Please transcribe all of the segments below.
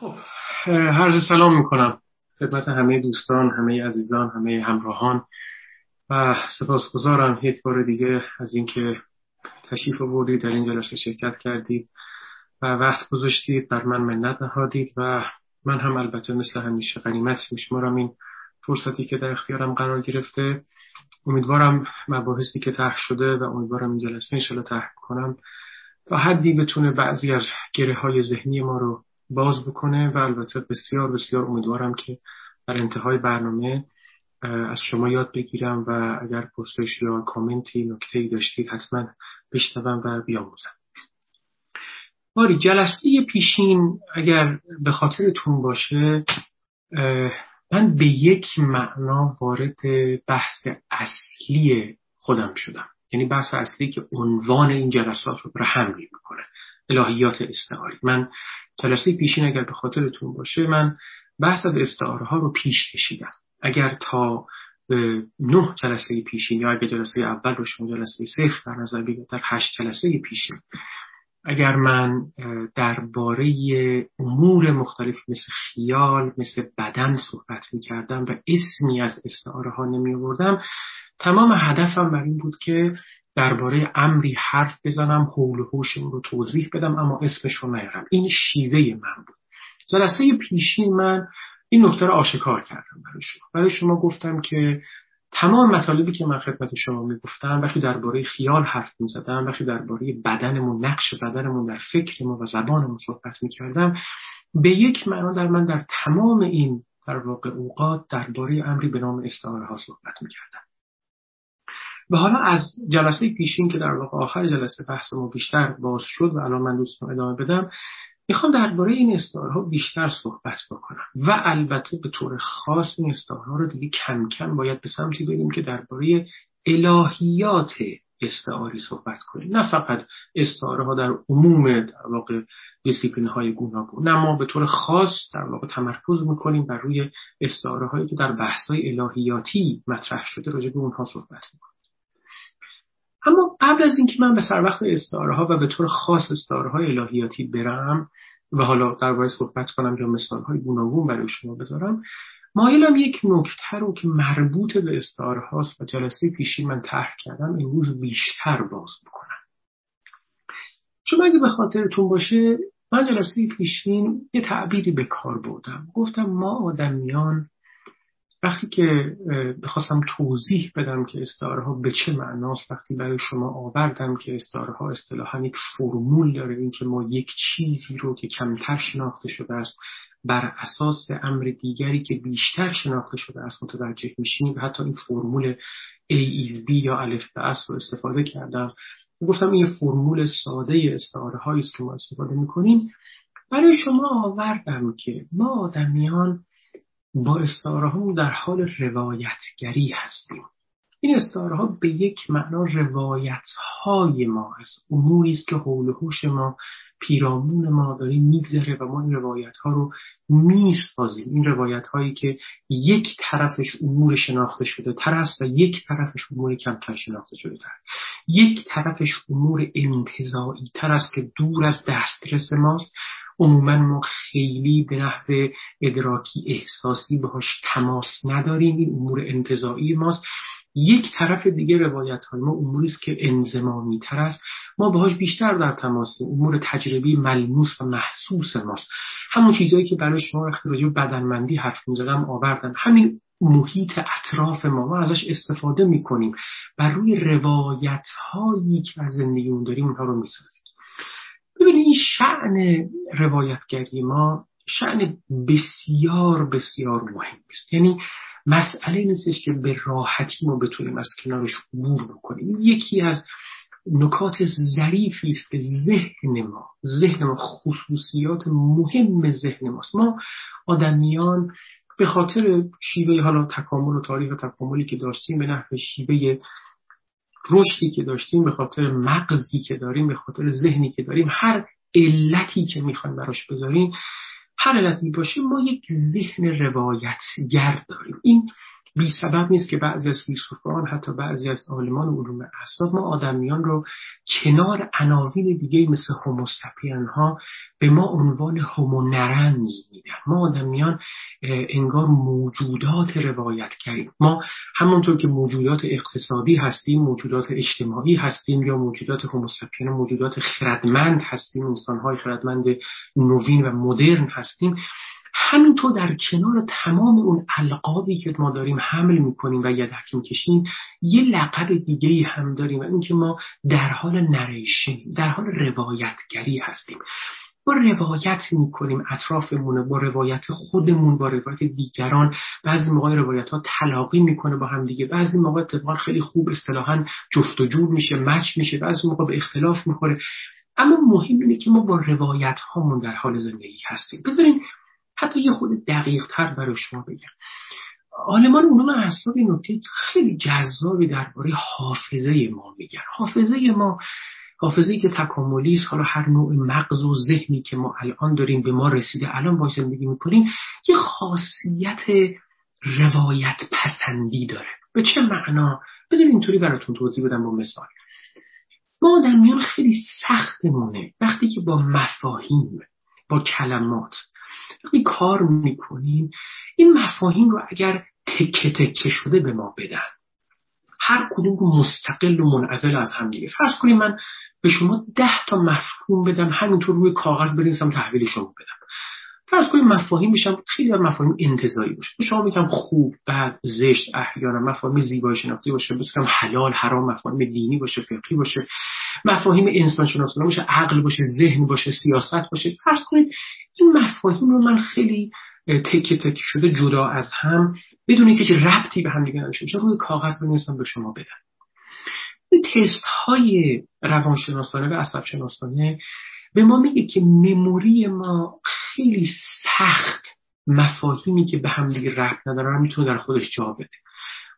خب هر سلام می‌کنم. خدمت همه دوستان همه عزیزان همه همراهان. و سپاسگزارم یک بار دیگه از اینکه تشریف آوردید در این جلسه شرکت کردید و وقت گذاشتید بر من منت نهادید و من هم البته مثل همیشه غنیمت میشمارم این فرصتی که در اختیارم قرار گرفته. امیدوارم مباحثی که طرح شده و امیدوارم این جلسه انشالله طرح کنم تا حدی بتونه بعضی از گره های ذهنی ما رو باز بکنه و البته بسیار بسیار امیدوارم که در انتهای برنامه از شما یاد بگیرم و اگر پرسش یا کامنتی نکته ای داشتید حتما بشنوم و بیاموزم. باری جلسه پیشین اگر به خاطرتون باشه من به یک معنا وارد بحث اصلی خودم شدم. یعنی بحث اصلی که عنوان این جلسات رو حمل می‌کنه الهیات استعاری من جلسه پیشین اگر به خاطرتون باشه من بحث از استعاره ها رو پیش کشیدم. اگر تا نه جلسه پیشین یا اگر جلسه اول رو شما جلسه صفر در نظر بگیرید در هشت جلسه پیشین اگر من درباره امور مختلف مثل خیال مثل بدن صحبت می کردم و اسمی از استعاره ها نمی آوردم تمام هدفم بر این بود که درباره امری حرف بزنم حول و رو توضیح بدم اما اسمش رو نیارم. این شیوه من بود. جلسه پیشین من این نکته رو آشکار کردم برای شما. برای شما گفتم که تمام مطالبی که من خدمت شما می‌گفتم وقتی درباره خیال حرف می‌زدم وقتی درباره بدنمون نقش بدنمون در فکرمون و زبانمون صحبت می‌کردم به یک معنا در من در تمام این در واقع اوقات درباره امری به نام استعاره ها صحبت می‌کردم. و حالا از جلسه پیشین که در واقع آخر جلسه بحث ما بیشتر باز شد و الان من دوستم ادامه بدم می‌خوام درباره این استعاره بیشتر صحبت بکنم. و البته به طور خاص این استعاره رو دیگه کم کم باید به سمتی بریم که درباره الهیات استعاری صحبت کنیم. نه فقط استعاره ها در عموم در واقع دیسیپلین های گوناگون. نه ما به طور خاص در واقع تمرکز می‌کنیم بر روی استعاره هایی که در بحث های الهیاتی مطرح شده راجع به اونها صحبت می‌کنیم. اما قبل از اینکه من به سر وقت استعاره ها و به طور خاص استعاره های الهیاتی برم و حالا درباره صحبت کنم یا مثال های گوناگون برای شما بذارم مایلم یک نکته رو که مربوط به استعاره هاست و جلسه پیشی من طرح کردم امروز بیشتر باز بکنم. چون اگه به خاطرتون باشه من جلسه پیشین یه تعبیری به کار بردم. گفتم ما آدمیان وقتی که بخواستم توضیح بدم که استعاره ها به چه معناست وقتی برای شما آوردم که استعاره ها اصطلاحا یک فرمول داره این که ما یک چیزی رو که کمتر شناخته شده است بر اساس امر دیگری که بیشتر شناخته شده است متوجه میشیم. و حتی این فرمول A is B یا الف به رو استفاده کردم. گفتم این فرمول ساده استعاره هایی است که ما استفاده می‌کنیم. برای شما آوردم که ما آدمیان با استعاره ها در حال روایتگری هستیم. این استعاره ها به یک معنا روایت های ما از اموری است که حول و حوش ما پیرامون ما داره میگذره و ما این روایت ها رو می‌سازیم. این روایت هایی که یک طرفش امور شناخته شده تر است و یک طرفش امور کمتر شناخته شده تر یک طرفش امور انتظایی تر است که دور از دسترس ماست. عموما ما خیلی به نحو ادراکی احساسی باهاش تماس نداریم. این امور انتظایی ماست. یک طرف دیگه روایت های ما اموری است که انزمامی تر است. ما باهاش بیشتر در تماسیم امور تجربی ملموس و محسوس ماست. همون چیزهایی که برای شما وقتی راجع بدنمندی حرف می‌زدم آوردم همین محیط اطراف ما. ما ازش استفاده می‌کنیم. بر روی روایت هایی که از زندگیمون داریم اونها رو می‌سازیم. ببینید این شعن روایتگری ما شعن بسیار بسیار مهم است. یعنی مسئله نیستش که به راحتی ما بتونیم از کنارش عبور بکنیم. یکی از نکات ظریفی است که ذهن ما ذهن ما خصوصیات مهم ذهن ماست. ما آدمیان به خاطر شیوه حالا تکامل و تاریخ تکاملی که داشتیم به نحو شیوه رشدی که داشتیم به خاطر مغزی که داریم به خاطر ذهنی که داریم هر علتی که می‌خوایم براش بذاریم هر علتی باشه ما یک ذهن روایتگر داریم. این بی سبب نیست که بعضی از فیلسوفان حتی بعضی از عالمان علوم اعصاب ما آدمیان رو کنار عناوین دیگه مثل هوموسپین ها به ما عنوان هومونرنز میدن. ما آدمیان انگار موجودات روایت کردیم. ما همونطور که موجودات اقتصادی هستیم موجودات اجتماعی هستیم یا موجودات هوموسپین موجودات خردمند هستیم انسانهای خردمند نوین و مدرن هستیم همینطور در کنار تمام اون القابی که ما داریم حمل می‌کنیم و یدک می‌کشیم یه لقب دیگه هم داریم و اینکه ما در حال نریشن در حال روایتگری هستیم. با روایت می‌کنیم اطرافمون با روایت خودمون با روایت دیگران. بعضی موقع روایت ها تلاقی می‌کنه با هم دیگه. بعضی موقع اتفاقا خیلی خوب اصطلاحا جفت و جور میشه مچ میشه بعضی موقع به اختلاف می‌خوره. اما مهم اینه که ما با روایت هامون در حال زندگی هستیم. بذارین حتی یه خود دقیق تر برای شما بگم. آلمان علوم اعصاب نکته خیلی جذابی درباره حافظه ما میگن. حافظه ما حافظه که تکاملی است حالا هر نوع مغز و ذهنی که ما الان داریم به ما رسیده الان با زندگی می‌کنیم یه خاصیت روایت پسندی داره. به چه معنا؟ بذار اینطوری براتون توضیح بدم با مثال. ما آدمیان خیلی سختمونه. وقتی که با مفاهیم با کلمات وقتی کار می‌کنیم. این مفاهیم رو اگر تکه تکه شده به ما بدن. هر کدوم مستقل و منعزل از هم دیگه. فرض کنیم من به شما ده تا مفهوم بدم همینطور روی کاغذ بنویسم تحویل شما بدم. فرض کنیم مفاهیم میشم خیلی از مفاهیم انتظایی باشه. شما میگم خوب بد زشت احیانا مفاهیم زیبایی شناختی باشه بسیارم حلال حرام مفاهیم دینی باشه فقهی باشه مفاهیم انسان شناسانه باشه عقل باشه ذهن باشه سیاست باشه. فرض کنید این مفاهیم رو من خیلی تکه تکه شده جدا از هم بدون اینکه ربطی به هم دیگه نداشته روی کاغذ بنویسم به شما بدم. این تست های روانشناسانه و عصب شناسانه به ما میگه که مموری ما خیلی سخت مفاهیمی که به هم دیگه ربط ندارن می‌تونه در خودش جا بده.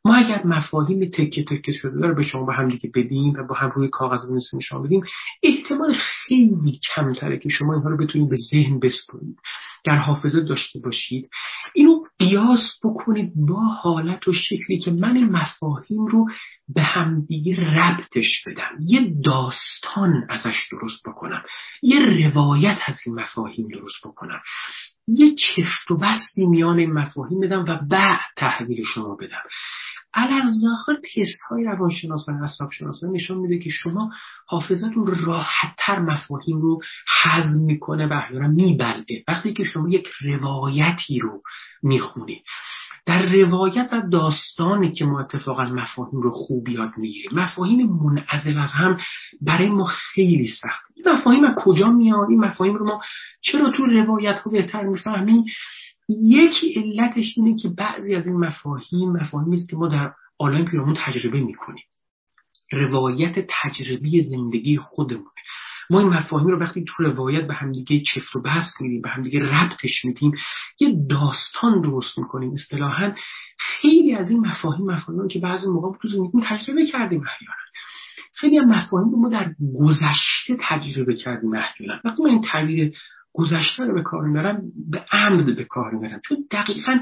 ما اگر مفاهیم تکه تکه شده رو به شما به هم دیگه بدیم و با هم روی کاغذ بنویسیم شما بدیم احتمال خیلی کمتره که شما اینها رو بتونید به ذهن بسپرید. در حافظه داشته باشید. اینو قیاس بکنید با حالت و شکلی که من مفاهیم رو به همدیگه ربطش بدم. یه داستان ازش درست بکنم. یه روایت از این مفاهیم درست بکنم. یه چفت و بستی میان این مفاهیم بدم و بعد تحویل شما بدم. ظاهر تست های روانشناسان اصلاف شناسان نشان میده که شما حافظتون راحتتر مفاهیم رو هضم می‌کنه و احیانا میبلده وقتی که شما یک روایتی رو می‌خونید در روایت و داستانی که ما اتفاقا مفاهیم رو خوب یاد می‌گیریم مفاهیم منعزل از هم برای ما خیلی سخت. این مفاهیم از کجا میاد؟ این مفاهیم رو ما چرا تو روایت ها بهتر می‌فهمیم؟ یکی علتش اینه که بعضی از این مفاهیم مفاهیمی است که ما در عالم پیرامون تجربه می‌کنیم. روایت تجربی زندگی خودمونه. ما این مفاهیم رو وقتی تو روایت به همدیگه چفت و بست میدیم به همدیگه ربطش میدیم یه داستان درست می‌کنیم. اصطلاحا خیلی از این مفاهیم مفاهیم که بعضی موقع تو زندگی تجربه کردیم احیانا. خیلی از مفاهیم رو ما در گذشته تجربه کردیم احیانا. وقتی من این تعبیر گذشته رو به کار می‌برم به عمد به کار می‌برم. چون دقیقا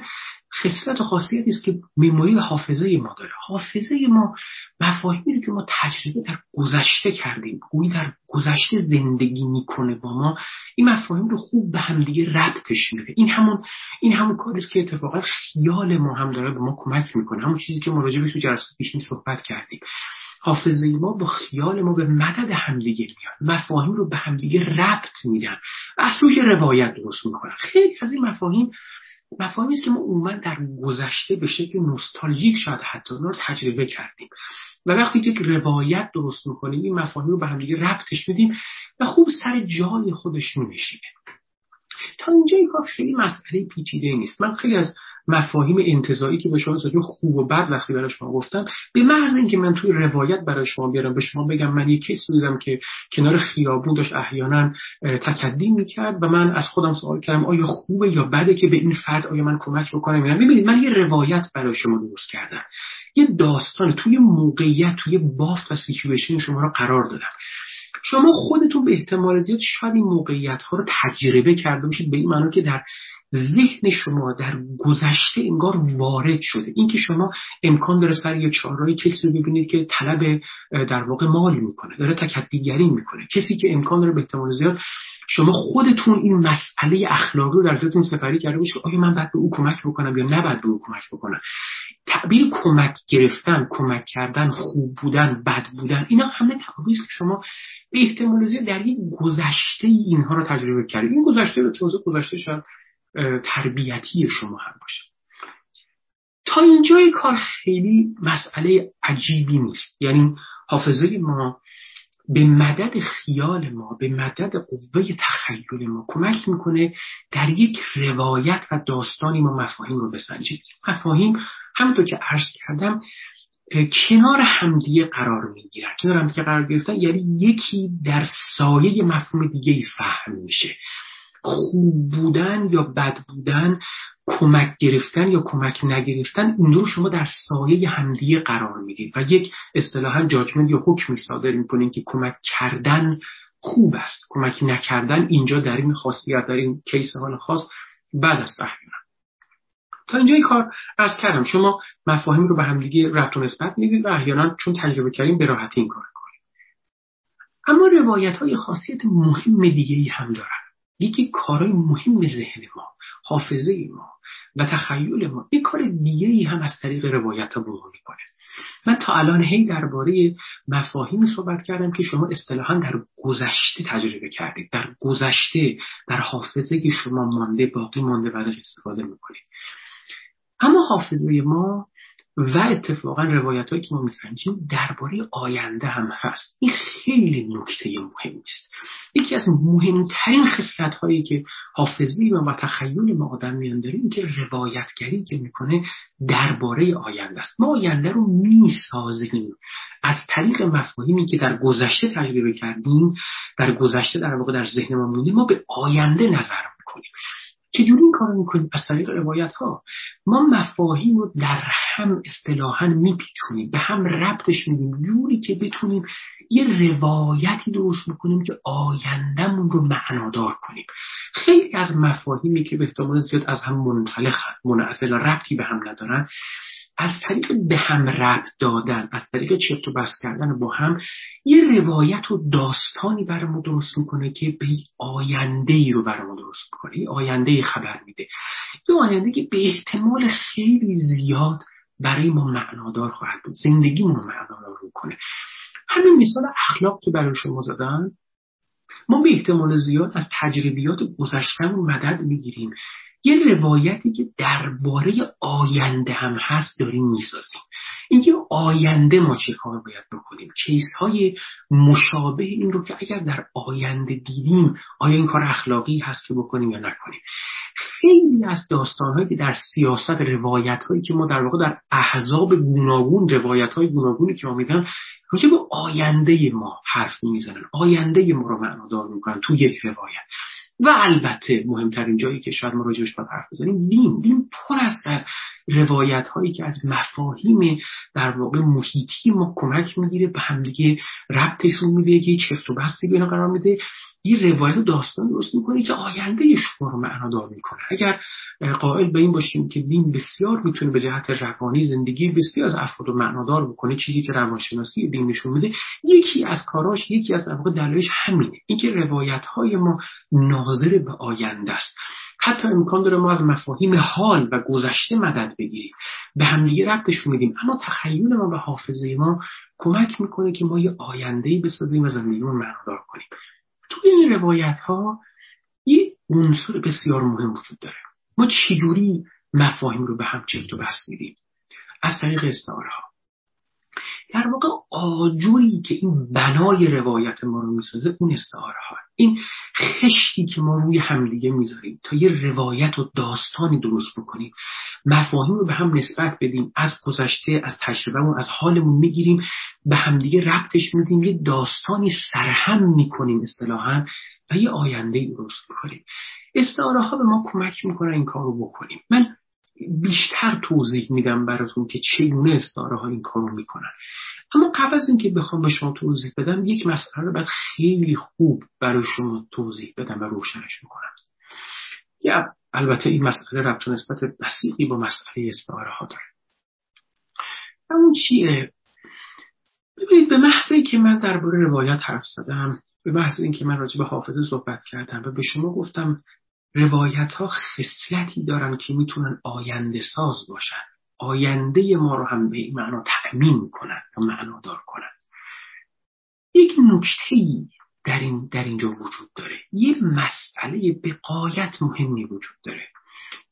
خصلت و خاصیتی است که مموری و حافظه ما داره. حافظه ما مفاهیمی که ما تجربه در گذشته کردیم گویی در گذشته زندگی می‌کنه با ما این مفاهیم رو خوب به همدیگه ربطش میده. این همون این همون کاری که اتفاقا خیال ما هم داره به ما کمک می‌کنه. همون چیزی که ما راجع تو جلسه پیشین صحبت کردیم. حافظه ما با خیال ما به مدد همدیگه میاد. مفاهیم رو به همدیگه ربط میدن. و از روی روایت درست می‌کنن. خیلی از این مفاهیم مفاهیمی است که ما عموما در گذشته به شکل نوستالژیک شاید حتی رو تجربه کردیم. و وقتی که یک روایت درست می‌کنیم این مفاهیم رو به همدیگه ربطش میدیم و خوب سر جای خودش مینشینه. تا اینجا این کار خیلی مسئله پیچیده نیست. من خیلی از مفاهیم انتظایی که به شما ساجون خوب و بد وقتی برای شما گفتم به محض اینکه من توی روایت برای شما بیارم به شما بگم من یه کسی دیدم که کنار خیابون داشت احیانا تکدیم می‌کرد و من از خودم سوال کردم آیا خوبه یا بده که به این فرد آیا من کمک بکنم؟ یا ببینید من یه روایت برای شما درست کردم. یه داستان توی موقعیت توی بافت و سیچویشن شما رو قرار دادم. شما خودتون به احتمال زیاد شاید این موقعیت ها رو تجربه کرده باشید به این معنی که در ذهن شما در گذشته انگار وارد شده. اینکه شما امکان داره سر یه چهارراه کسی رو ببینید که طلب در واقع مال می‌کنه داره تکدیگری می‌کنه. کسی که امکان داره به احتمال زیاد شما خودتون این مسئله اخلاقی رو در ذهنتون سپری کرده باشید آیا من باید به او کمک بکنم یا نباید به او کمک بکنم. تعبیر کمک گرفتن کمک کردن خوب بودن بد بودن اینا همه تعبیری که شما به احتمال زیاد در یک گذشته اینها رو تجربه کردید. این گذشته به گذشته شاید تربیتی شما هم باشه. تا اینجای کار خیلی مسئله عجیبی نیست. یعنی حافظه ما به مدد خیال ما به مدد قوه تخیل ما کمک می‌کنه در یک روایت و داستانی ما مفاهیم رو بسنجیم. مفاهیم همونطور که عرض کردم کنار همدیگه قرار می‌گیرن. کنار همدیگه قرار گرفتن یعنی یکی در سایه مفهوم دیگه ای فهم میشه. خوب بودن یا بد بودن کمک گرفتن یا کمک نگرفتن این رو شما در سایه همدیگه قرار می‌دید و یک اصطلاحا جاجمنت یا حکمی صادر می‌کنین که کمک کردن خوب است. کمک نکردن اینجا در این خاصیت در این کیس حال خاص بد است. احیانا تا اینجا این کار از کردم. شما مفاهیم رو به همدیگه ربط و نسبت می‌دید و احیانا چون تجربه کردیم به راحتی این کار کنید اما روایت های خاصیت مهم دیگه ای هم دارن. یکی کارهای مهم ذهن ما حافظه ما و تخیل ما. یک کار دیگه ای هم از طریق روایت ها می‌کنه. من تا الان هی درباره مفاهیمی صحبت کردم که شما اصطلاحا در گذشته تجربه کردید. در گذشته در حافظه که شما مانده باقی مانده و ازش استفاده می‌کنید. اما حافظه ما و اتفاقا روایت هایی که ما میسنجیم درباره آینده هم هست. این خیلی نکته مهمی است یکی از مهمترین خصلت هایی که حافظی و تخیل ما آدمیان داریم که روایتگری که می‌کنه درباره آینده است. ما آینده رو می‌سازیم. از طریق مفاهیمی که در گذشته تجربه کردیم در گذشته در واقع در ذهن ما مونده ما به آینده نظر می‌کنیم. چجوری این کار می‌کنیم از طریق روایت ها ما مفاهیم رو در هم اصطلاحا میپیچونیم به هم ربطش میدیم جوری که بتونیم یه روایتی درست بکنیم که آیندهمون رو معنادار کنیم. خیلی از مفاهیمی که به احتمال زیاد از هم منسلخ منعزل ربطی به هم ندارن از طریق به هم ربط دادن از طریق چفت و بس کردن با هم یه روایت و داستانی برای درست می‌کنه که به آینده ای رو برای درست می‌کنه یه آینده ای خبر میده. یه آینده که به احتمال خیلی زیاد برای ما معنادار خواهد بود زندگی ما معنادار می‌کنه. همین مثال اخلاق که برای شما زدن ما به احتمال زیاد از تجربیات گذشتهمون مدد می‌گیریم. یه روایتی که درباره آینده هم هست داریم می‌سازیم. اینکه آینده ما چه کار باید بکنیم؟ کیس های مشابه این رو که اگر در آینده دیدیم آیا این کار اخلاقی هست که بکنیم یا نکنیم؟ خیلی از داستان که در سیاست روایت هایی که ما در واقع در احزاب گوناگون روایت های گوناگونی که آمیدن راجع به آینده ما حرف می‌زنن. آینده ما رو معنادار می‌کنن تو یک روایت. و البته مهمترین جایی که شاید ما راجبش باید حرف بزنیم دین دین پر است از روایت هایی که از مفاهیم در واقع محیطی ما کمک می‌گیره به همدیگه ربطشون میده یه چفت و بستی بینا قرار میده. یه روایت داستان درست می‌کنه که آینده شما رو معنادار می‌کنه. اگر قائل به این باشیم که دین بسیار می‌تونه به جهت روانی زندگی بسیار از افراد رو معنادار بکنه چیزی که روانشناسی دین نشون میده یکی از کاراش یکی از واقع دلایلش همینه. اینکه روایت های ما ناظر به آینده است. حتی امکان داره ما از مفاهیم حال و گذشته مدد بگیریم. به همدیگه ربطش میدیم. اما تخیل ما و حافظه ما کمک می‌کنه که ما یه آینده بسازیم و زندگی رو معنادار کنیم. توی این روایت ها یه عنصر بسیار مهم وجود داره. ما چجوری مفاهیم رو به هم چفت و بست میدیم؟ از طریق استعاره ها در واقع آجوری که این بنای روایت ما رو می‌سازه اون استعاره ها این خشتی که ما روی همدیگه می‌ذاریم. تا یه روایت و داستانی درست بکنیم. مفاهیم رو به هم نسبت بدیم. از گذشته از تجربهمون از حالمون می‌گیریم. به همدیگه ربطش میدیم. یه داستانی سرهم می‌کنیم اصطلاحا. و یه آینده درست می‌کنیم. استعاره ها به ما کمک می‌کنن این کار رو بکنیم. من بیشتر توضیح میدم براتون که چگونه استعاره ها این کارو می‌کنن. اما قبل از اینکه بخوام به شما توضیح بدم یک مسئله رو باید خیلی خوب برای شما توضیح بدم و روشنش می‌کنم یا البته این مسئله ربط نسبت بسیقی با مسئله استعاره ها داره اون چیه؟ ببینید به محض که من درباره روایت حرف زدم به محض اینکه من راجع به حافظه صحبت کردم و به شما گفتم روایت ها خصلتی دارن که می‌تونن آینده ساز باشن. آینده ما رو هم به این معنا تأمین کنن و معنادار کنن یک نکته در, این در اینجا وجود داره. یه مسئله به قایت مهمی وجود داره.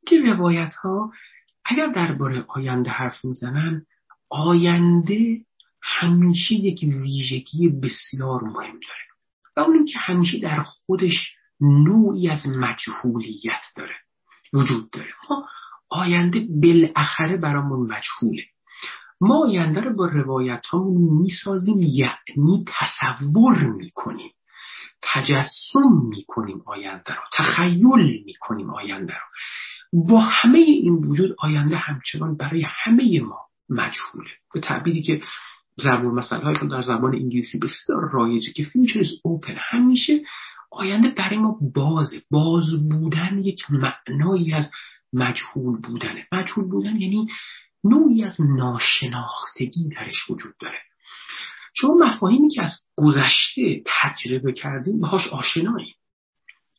که روایت ها اگر درباره آینده حرف می‌زنن آینده همیشه یک ویژگی بسیار مهم داره. و اون که همیشه در خودش نوعی از مجهولیت داره وجود داره. ما آینده بالاخره برامون مجهوله. ما آینده رو با روایت همون می‌سازیم یعنی تصور می‌کنیم. تجسم می‌کنیم آینده رو تخیل می‌کنیم آینده رو. با همه این وجود آینده همچنان برای همه ما مجهوله. به تعبیری که زبان مسئله های در زبان انگلیسی بسیار رایجه که is open همیشه آینده برای ما بازه. باز بودن یک معنایی از مجهول بودنه مجهول بودن یعنی نوعی از ناشناختگی درش وجود داره. شما مفاهیمی که از گذشته تجربه کردیم باهاش آشناییم.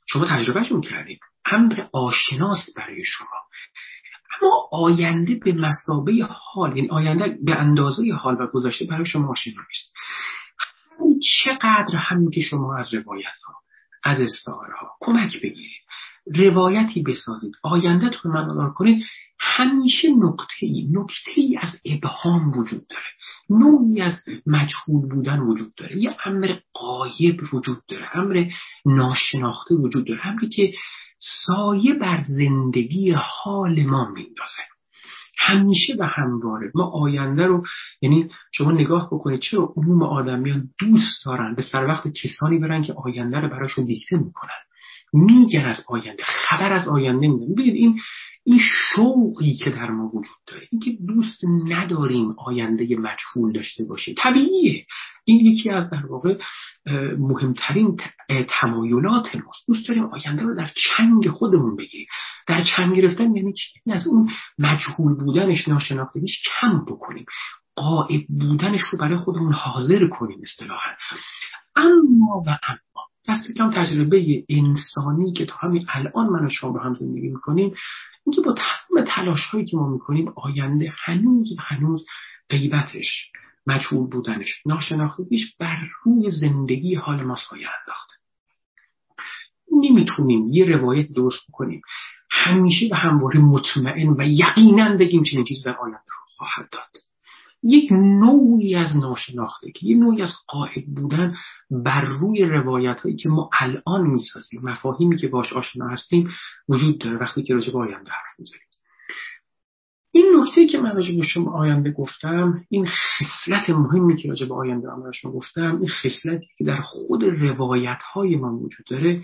شما تجربهشون کردیم امر آشناس برای شما. اما آینده به مسابه حال یعنی آینده به اندازه حال و گذشته برای شما آشنا نیست. چقدر هم که شما از روایت ها از استعاره ها کمک بگیرید. روایتی بسازید آینده تو معنادار کنید همیشه نقطه ای نقطه ای از ابهام وجود داره. نوعی از مجهول بودن وجود داره. یه امر قایب وجود داره امر ناشناخته وجود داره امری که سایه بر زندگی حال ما میندازه. همیشه و همواره ما آینده رو یعنی شما نگاه بکنید چرا عموم آدمیان دوست دارن به سر وقت کسانی برن که آینده رو براشون دیکته می‌کنن؟ میگن از آینده خبر از آینده میدن ببینید این این شوقی که در ما وجود داره اینکه دوست نداریم آینده مجهول داشته باشیم. طبیعیه. این یکی از در واقع مهمترین تمایلات ماست. دوست داریم آینده رو در چنگ خودمون بگیریم. در چنگ گرفتن یعنی چی؟ از اون مجهول بودنش ناشناختگیش کم بکنیم. قائب بودنش رو برای خودمون حاضر کنیم اصطلاحا. اما و اما دست کم تجربه انسانی که تا همین الان من و شما با هم زندگی می‌کنیم اینکه با تمام تلاش هایی که ما می‌کنیم آینده هنوز هنوز غیبتش مجهول بودنش ناشناختگیش بر روی زندگی حال ما سایه انداخته. نمی‌تونیم یه روایت درست بکنیم. همیشه و همواره مطمئن و یقینا بگیم چنین چیزی در آینده رو خواهد داد. یک نوعی از ناشناختگی یک نوعی از قائد بودن بر روی روایت هایی که ما الان می‌سازیم مفاهیمی که باش آشنا هستیم وجود داره وقتی که راجع به آینده حرف می‌زنیم. این نکته که من راجع به شما آینده گفتم این خصلت مهمی که راجع به آینده من شما گفتم این خصلتی که در خود روایت های ما وجود داره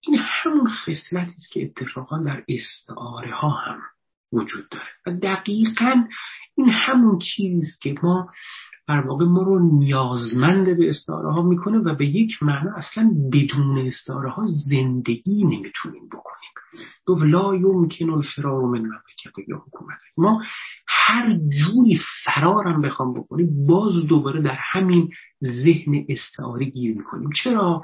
این همون خصلتی است که اتفاقا در استعاره ها هم وجود داره. و دقیقا این همون چیزی که ما در واقع ما رو نیازمند به استعاره ها می‌کنه و به یک معنا اصلا بدون استعاره ها زندگی نمی‌تونیم بکنیم. گفت لا یمکن الفرار من مملکت یا حکومت. ما هر جوری فرارم بخوام بکنیم باز دوباره در همین ذهن استعاره گیر می‌کنیم. چرا؟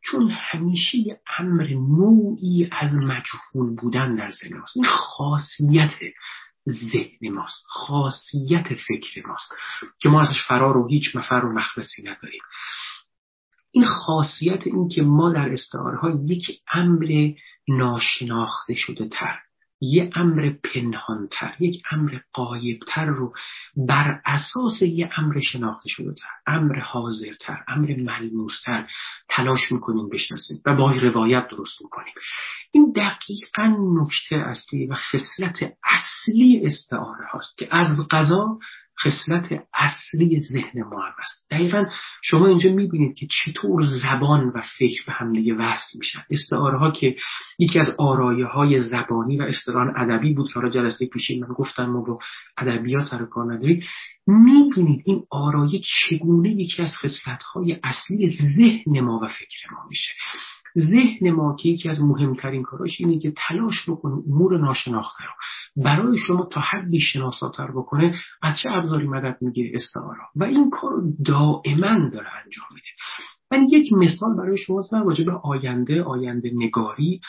چون همیشه یه امر نوعی از مجهول بودن در ذهن ماست. این خاصیت ذهن ماست خاصیت فکر ماست که ما ازش فرار و هیچ مفر و مخلصی نداریم. این خاصیت این که ما در استعاره ها یک امر ناشناخته شده تر. یه امر پنهانتر یک امر قایبتر رو بر اساس یه امر شناخته شده تر امر حاضرتر امر ملموستر تلاش می‌کنیم بشناسیم و با روایت درست می‌کنیم. این دقیقا نکته اصلی و خصلت اصلی استعاره هاست که از قضا خصلت اصلی ذهن ما هم است دقیقا شما اینجا می‌بینید که چطور زبان و فکر به هم دیگه وصل میشن. استعاره ها که یکی از آرایه های زبانی و اصطلاحا ادبی بود که جلسه پیشین من گفتم ما با ادبیات سر کار نداریم. می‌بینید این آرایه چگونه یکی از خصلت های اصلی ذهن ما و فکر ما میشه. ذهن ما که یکی از مهمترین کاراش اینه که تلاش بکنه امور ناشناخته رو برای شما تا حدی شناساتر بکنه از چه ابزاری مدد می‌گیره استعاره. و این کار دائما داره انجام میده. من یک مثال برای شما زدم راجع به آینده آینده نگاری.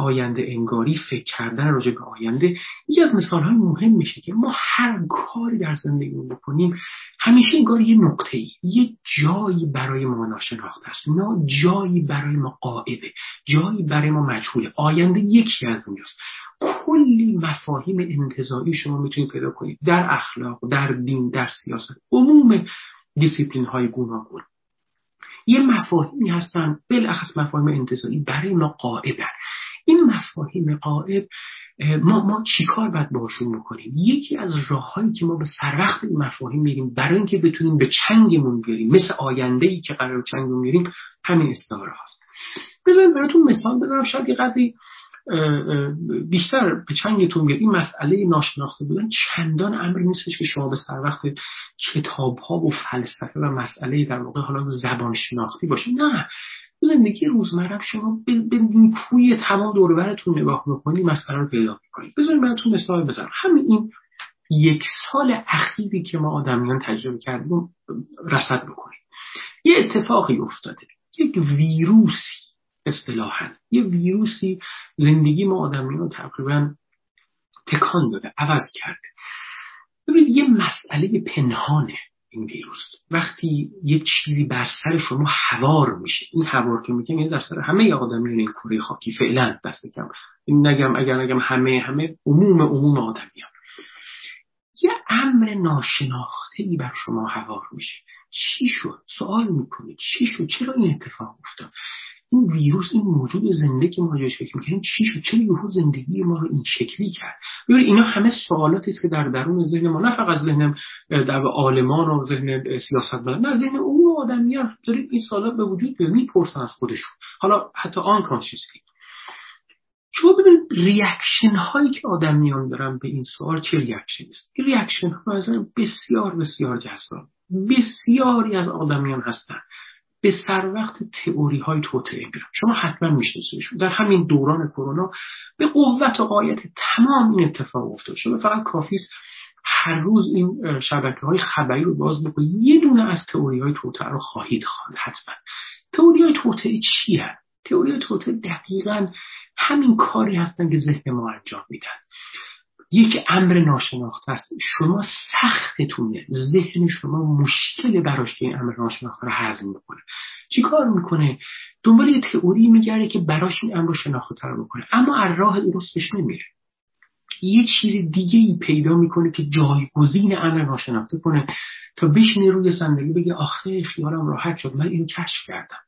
آینده انگاری فکر کردن راجع به آینده یکی از مثال های مهم میشه که ما هر کاری در زندگی بکنیم همیشه انگار یه نقطه ای یه جایی برای ما ناشناخته است. نه جایی برای ما قائبه جایی برای ما مجهوله. آینده یکی از اونجاست کلی مفاهیم انتظاری شما می‌تونید پیدا کنید. در اخلاق در دین در سیاست. عموم دیسیپلین های گوناگون. یه مفاهیمی هستن بالاخص مفاهیم انتظاری برای ما قائبن این مفاهیم قائب ما ما چیکار باید باشون بکنیم؟ یکی از راههایی که ما به سر وقت این مفاهیم میریم برای اینکه بتونیم به چنگمون بیاریم مثل آینده ای که قرار چنگمون بیاریم همین استعاره هاست. بذارید براتون مثال بزنم شاید یه قدری بیشتر به چنگتون بیاد. این مسئله ناشناخته بودن چندان امری نیستش که شما به سر وقت کتاب ها و فلسفه و مسئله در واقع حالا زبان شناختی باشه نه. زندگی روزمره شما به نیکوی تمام دوربرتون نگاه بکنید مسئله رو پیدا می‌کنید بذارید براتون مثال بزنم. همین این یک سال اخیری که ما آدمیان تجربه کردیم رسد بکنید یه اتفاقی افتاده. یک ویروسی اصطلاحا. یه ویروسی زندگی ما آدمیان رو تقریبا تکان داده عوض کرده. ببینید یه مسئله پنهانه. این ویروس. وقتی یه چیزی بر سر شما هوار میشه این هوار که میگم یعنی در سر همه آدمیان این کره خاکی فعلا دست کم. این نگم اگر نگم همه همه عموم عموم آدمیان یه امر ناشناخته ای بر شما هوار میشه. چی شد؟ سوال می‌کنید. چی شد؟ چرا این اتفاق افتاد؟ این ویروس این موجود زنده که ما جایش فکر می‌کنیم چی شد؟ چرا یهو زندگی ما رو این شکلی کرد؟ ببینید اینا همه سوالاتی است که در درون ذهن ما نه فقط ذهن در عالمان و ذهن سیاست نه ذهن اون آدمیان دارید این سوالات به وجود بیاد می‌پرسن از خودشون. حالا حتی unconsciously شما ببینید reaction هایی که آدمیان دارن به این سوال چه reaction است؟ این reaction ها بسیار بسیار جذاب. بسیاری از آدمیان هستند به سر وقت تئوری های توطئه میرن شما حتما میشناسیدشون در همین دوران کرونا به قوت و قایت تمام این اتفاق افتاد. شما فقط کافی هر روز این شبکه های خبری رو باز بکنید. یه دونه از تئوری های توطعه رو خواهید خواند حتما. تئوری های توطعه چی هست؟ تئوری توطعه دقیقا همین کاری هستن که ذهن ما انجام میدن. یک امر ناشناخته است شما سختتونه ذهن شما مشکل براش که این امر ناشناخته رو هضم بکنه چیکار می‌کنه؟ دنبال یه تئوری میگرده که براش این امر رو شناخته رو بکنه. اما از راه درستش نمیره. یه چیز دیگه ای پیدا می‌کنه که جایگزین امر ناشناخته کنه تا بشینه روی صندلی بگه آخه خیالم راحت شد. من اینو کشف کردم.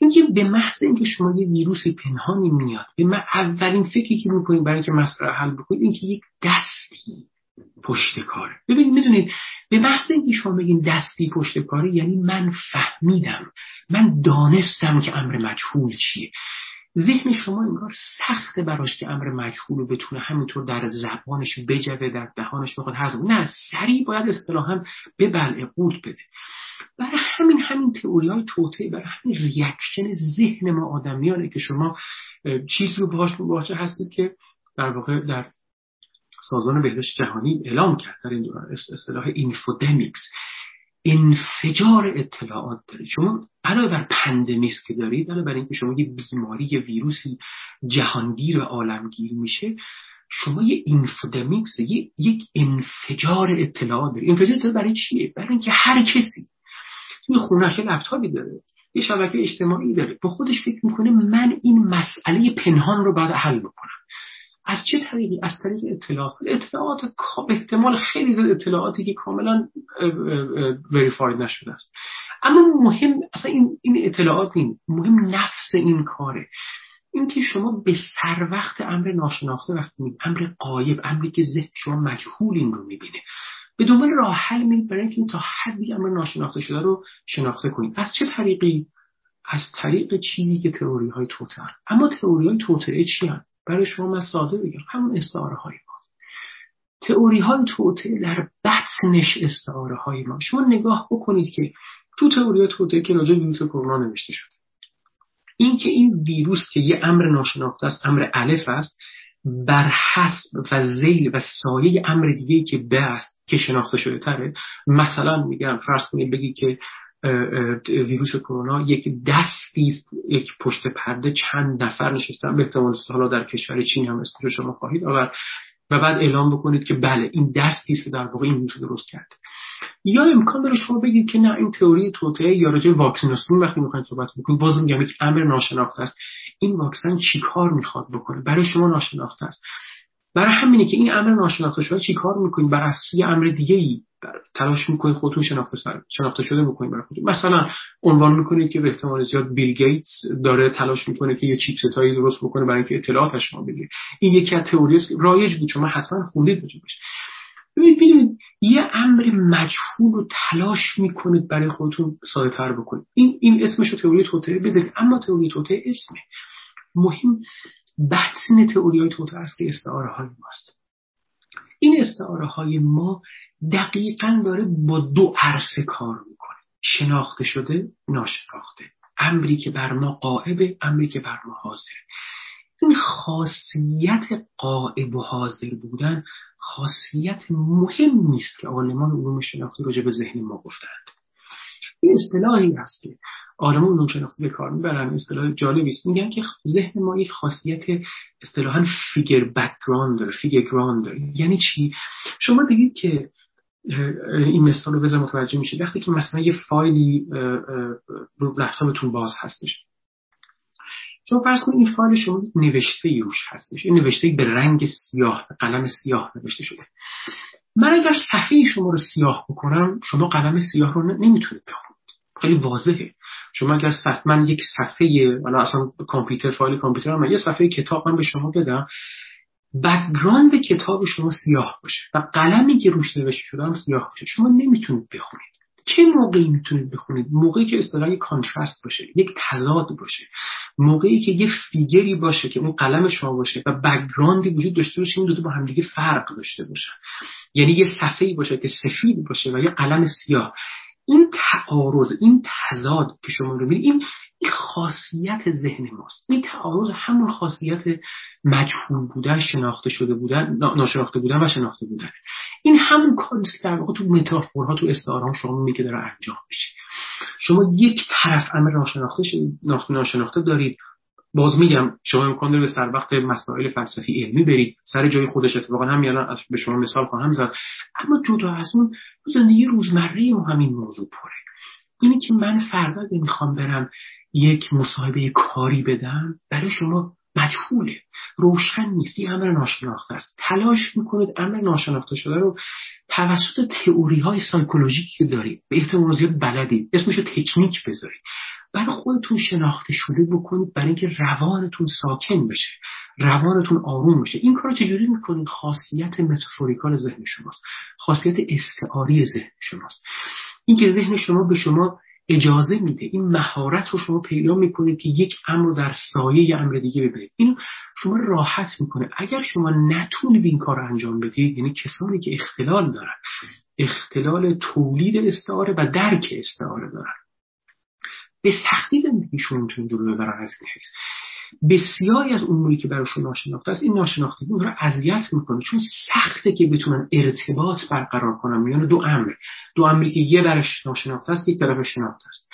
اینکه به محض اینکه شما یه ویروس پنهانی میاد به من اولین فکری که می‌کنید برای که مسئله حل بکنید اینکه یک دستی پشت کاره. ببینید می‌دونید به محض اینکه شما بگین دستی پشت کاره یعنی من فهمیدم من دانستم که امر مجهول چیه. ذهن شما انگار سخته براش که امر مجهول رو بتونه همینطور در زبانش بجوه در دهانش بخواد هضم نه سریع باید اصطلاحا به بلع قوت بده. برای همین همین تئوری های توته برای همین ریاکشن ذهن ما آدمیانه که شما چیزی رو باهاش مواجه هستید که در واقع در سازمان بهداشت جهانی اعلام کرد در این دوران اصطلاح infodemics انفجار اطلاعات دارید. شما علاوه بر pandemic که دارید علاوه بر اینکه شما یه بیماری یه ویروسی جهانگیر و عالمگیر میشه شما یه infodemics یک انفجار اطلاعات دارید. انفجار اطلاعات برای چیه؟ برای اینکه هر کسی توی خونش لپتاپی داره یه شبکه اجتماعی داره. با خودش فکر می‌کنه من این مسئله پنهان رو باید حل بکنم. از چه طریقی؟ از طریق اطلاعات. اطلاعات احتمال خیلی اطلاعاتی که کاملا وریفاید نشده است. اما مهم اصلا این, این اطلاعات این مهم نفس این کاره. اینکه شما به سر وقت امر ناشناخته وقتی امر قایب امری که ذهن شما مجهول این رو می‌بینه. به دنبال راه حل میرید برای اینکه تا حدی امر ناشناخته شده رو شناخته کنید از چه طریقی؟ از طریق چیزی که تئوری های توتر اما تئوری های توتره چی هم؟ برای شما من ساده بگم. همون استعاره های ما. تئوری های توته در بطنش استعاره های ما. شما نگاه بکنید که تو تئوری توته که راجع ویروس کرونا نوشته شده. اینکه این ویروس که یه امر ناشناخته است امر الف است بر حسب و زیل و سایه امر دیگه که به است که شناخته شده تره مثلا میگم فرض کنید بگی که ویروس کرونا یک دستی است یک پشت پرده چند نفر نشستن به احتمال حالا در کشور چین هم اسم شما خواهید آورد. و بعد اعلام بکنید که بله این دستی است که در واقع این ویروس درست کرده. یا امکان داره شما بگید که نه این تئوری توطئه یا راجع واکسیناسیون وقتی می‌خواین صحبت بکنید باز میگم یک امر ناشناخته است. این واکسن چیکار می‌خواد بکنه؟ برای شما ناشناخته است. برای همینه که این امر ناشناخته شده چیکار می‌کنید بر اساس یه امر دیگه ای تلاش می‌کنید خودتون شناخته شناخته شده بکنید برای خودتون. مثلا عنوان می‌کنید که به احتمال زیاد بیل گیتس داره تلاش می‌کنه که یه چیپستایی درست بکنه برای اینکه اطلاعات شما بگیره. این یکی از تئوری رایج بود شما حتما خوندید راجبش ببینید یه امر مجهول رو تلاش می‌کنید برای خودتون ساده تر بکنید. این این اسمش رو تئوری توطئه بذارید اما تئوری توطئه اسمه. مهم بحثین تئوری های توطئه است که استعاره های ماست. این استعاره های ما دقیقا داره با دو عرصه کار می‌کنه. شناخته شده ناشناخته. امری که بر ما قائبه امری که بر ما حاضره این خاصیت غایب و حاضر بودن خاصیت مهم نیست که عالمان علوم شناختی راجع به ذهن ما گفتند. این اصطلاحی هست که عالمان علوم شناختی به کار می‌برن اصطلاح جالبی است. میگن که ذهن ما یک خاصیت اصطلاحا figure background داره figure ground داره. یعنی چی؟ شما دیدید که این مثال رو بذار متوجه میشه وقتی که مثلا یه فایلی رو لپتاپتون باز هستش. شما فرض کنید این فایل شما نوشته روش هستش. این نوشته به رنگ سیاه به قلم سیاه نوشته شده. من اگر صفحه شما رو سیاه بکنم شما قلم سیاه رو نمی‌تونید بخونید. خیلی واضحه. شما اگر من یک صفحه حالا اصلا کامپیوتر فایل کامپیوتر من یه صفحه کتاب من به شما بدم background کتاب شما سیاه باشه و قلمی که روش نوشته شده هم سیاه باشه. شما نمی‌تونید بخونید. چه موقعی می‌تونید بخونید؟ موقعی که اصطلاحی کانترست باشه یک تضاد باشه. موقعی که یه فیگری باشه که اون قلم شما باشه و بکگراندی وجود داشته باشه این دو, دو با همدیگه فرق داشته باشن. یعنی یه صفحه‌ای باشه که سفید باشه و یه قلم سیاه. این تعارض این تضاد که شما رو این این خاصیت ذهن ماست. این تعارض همون خاصیت مجهول بودن شناخته شده بودن ناشناخته بودن و شناخته بودن این همون کاری که در واقع تو متافورها تو استعاره شما میگه که داره انجام میشه. شما یک طرف امر ناشناخته ناشناخته دارید. باز میگم شما امکان داره سر وقت مسائل فلسفی علمی برید. سر جای خودش اتفاقا هم الان به شما مثال خواهم زد. اما جدا از اون زندگی روزمره ما همین موضوع پره. اینی که من فردا می‌خوام برم یک مصاحبه کاری بدم برای شما مجهوله. روشن نیست. این امر ناشناخته است. تلاش می‌کنید امر ناشناخته شده رو توسط تئوری های سایکولوژیکی که دارید به احتمال زیاد بلدید. اسمشو تکنیک بذارید. برای خودتون شناخته شده بکنید برای اینکه روانتون ساکن بشه روانتون آروم بشه. این کار چجوری می‌کنید؟ خاصیت متافوریکال ذهن شماست. خاصیت استعاری ذهن شماست. اینکه ذهن شما به شما اجازه میده این مهارت رو شما پیدا می‌کنید که یک امر در سایه امر دیگه ببرید این شما راحت می‌کنه. اگر شما نتونید این کار انجام بدید یعنی کسانی که اختلال دارن اختلال تولید استعاره و درک استعاره دارن به سختی زندگیشون می‌تونن جلو ببرن از این حیث. بسیاری از اموری که براشون ناشناخته است این ناشناختگی اون رو اذیت می‌کنه چون سخته که بتونن ارتباط برقرار کنن. میان دو امر. دو امری که یه برش ناشناخته است یک طرف شناخته است.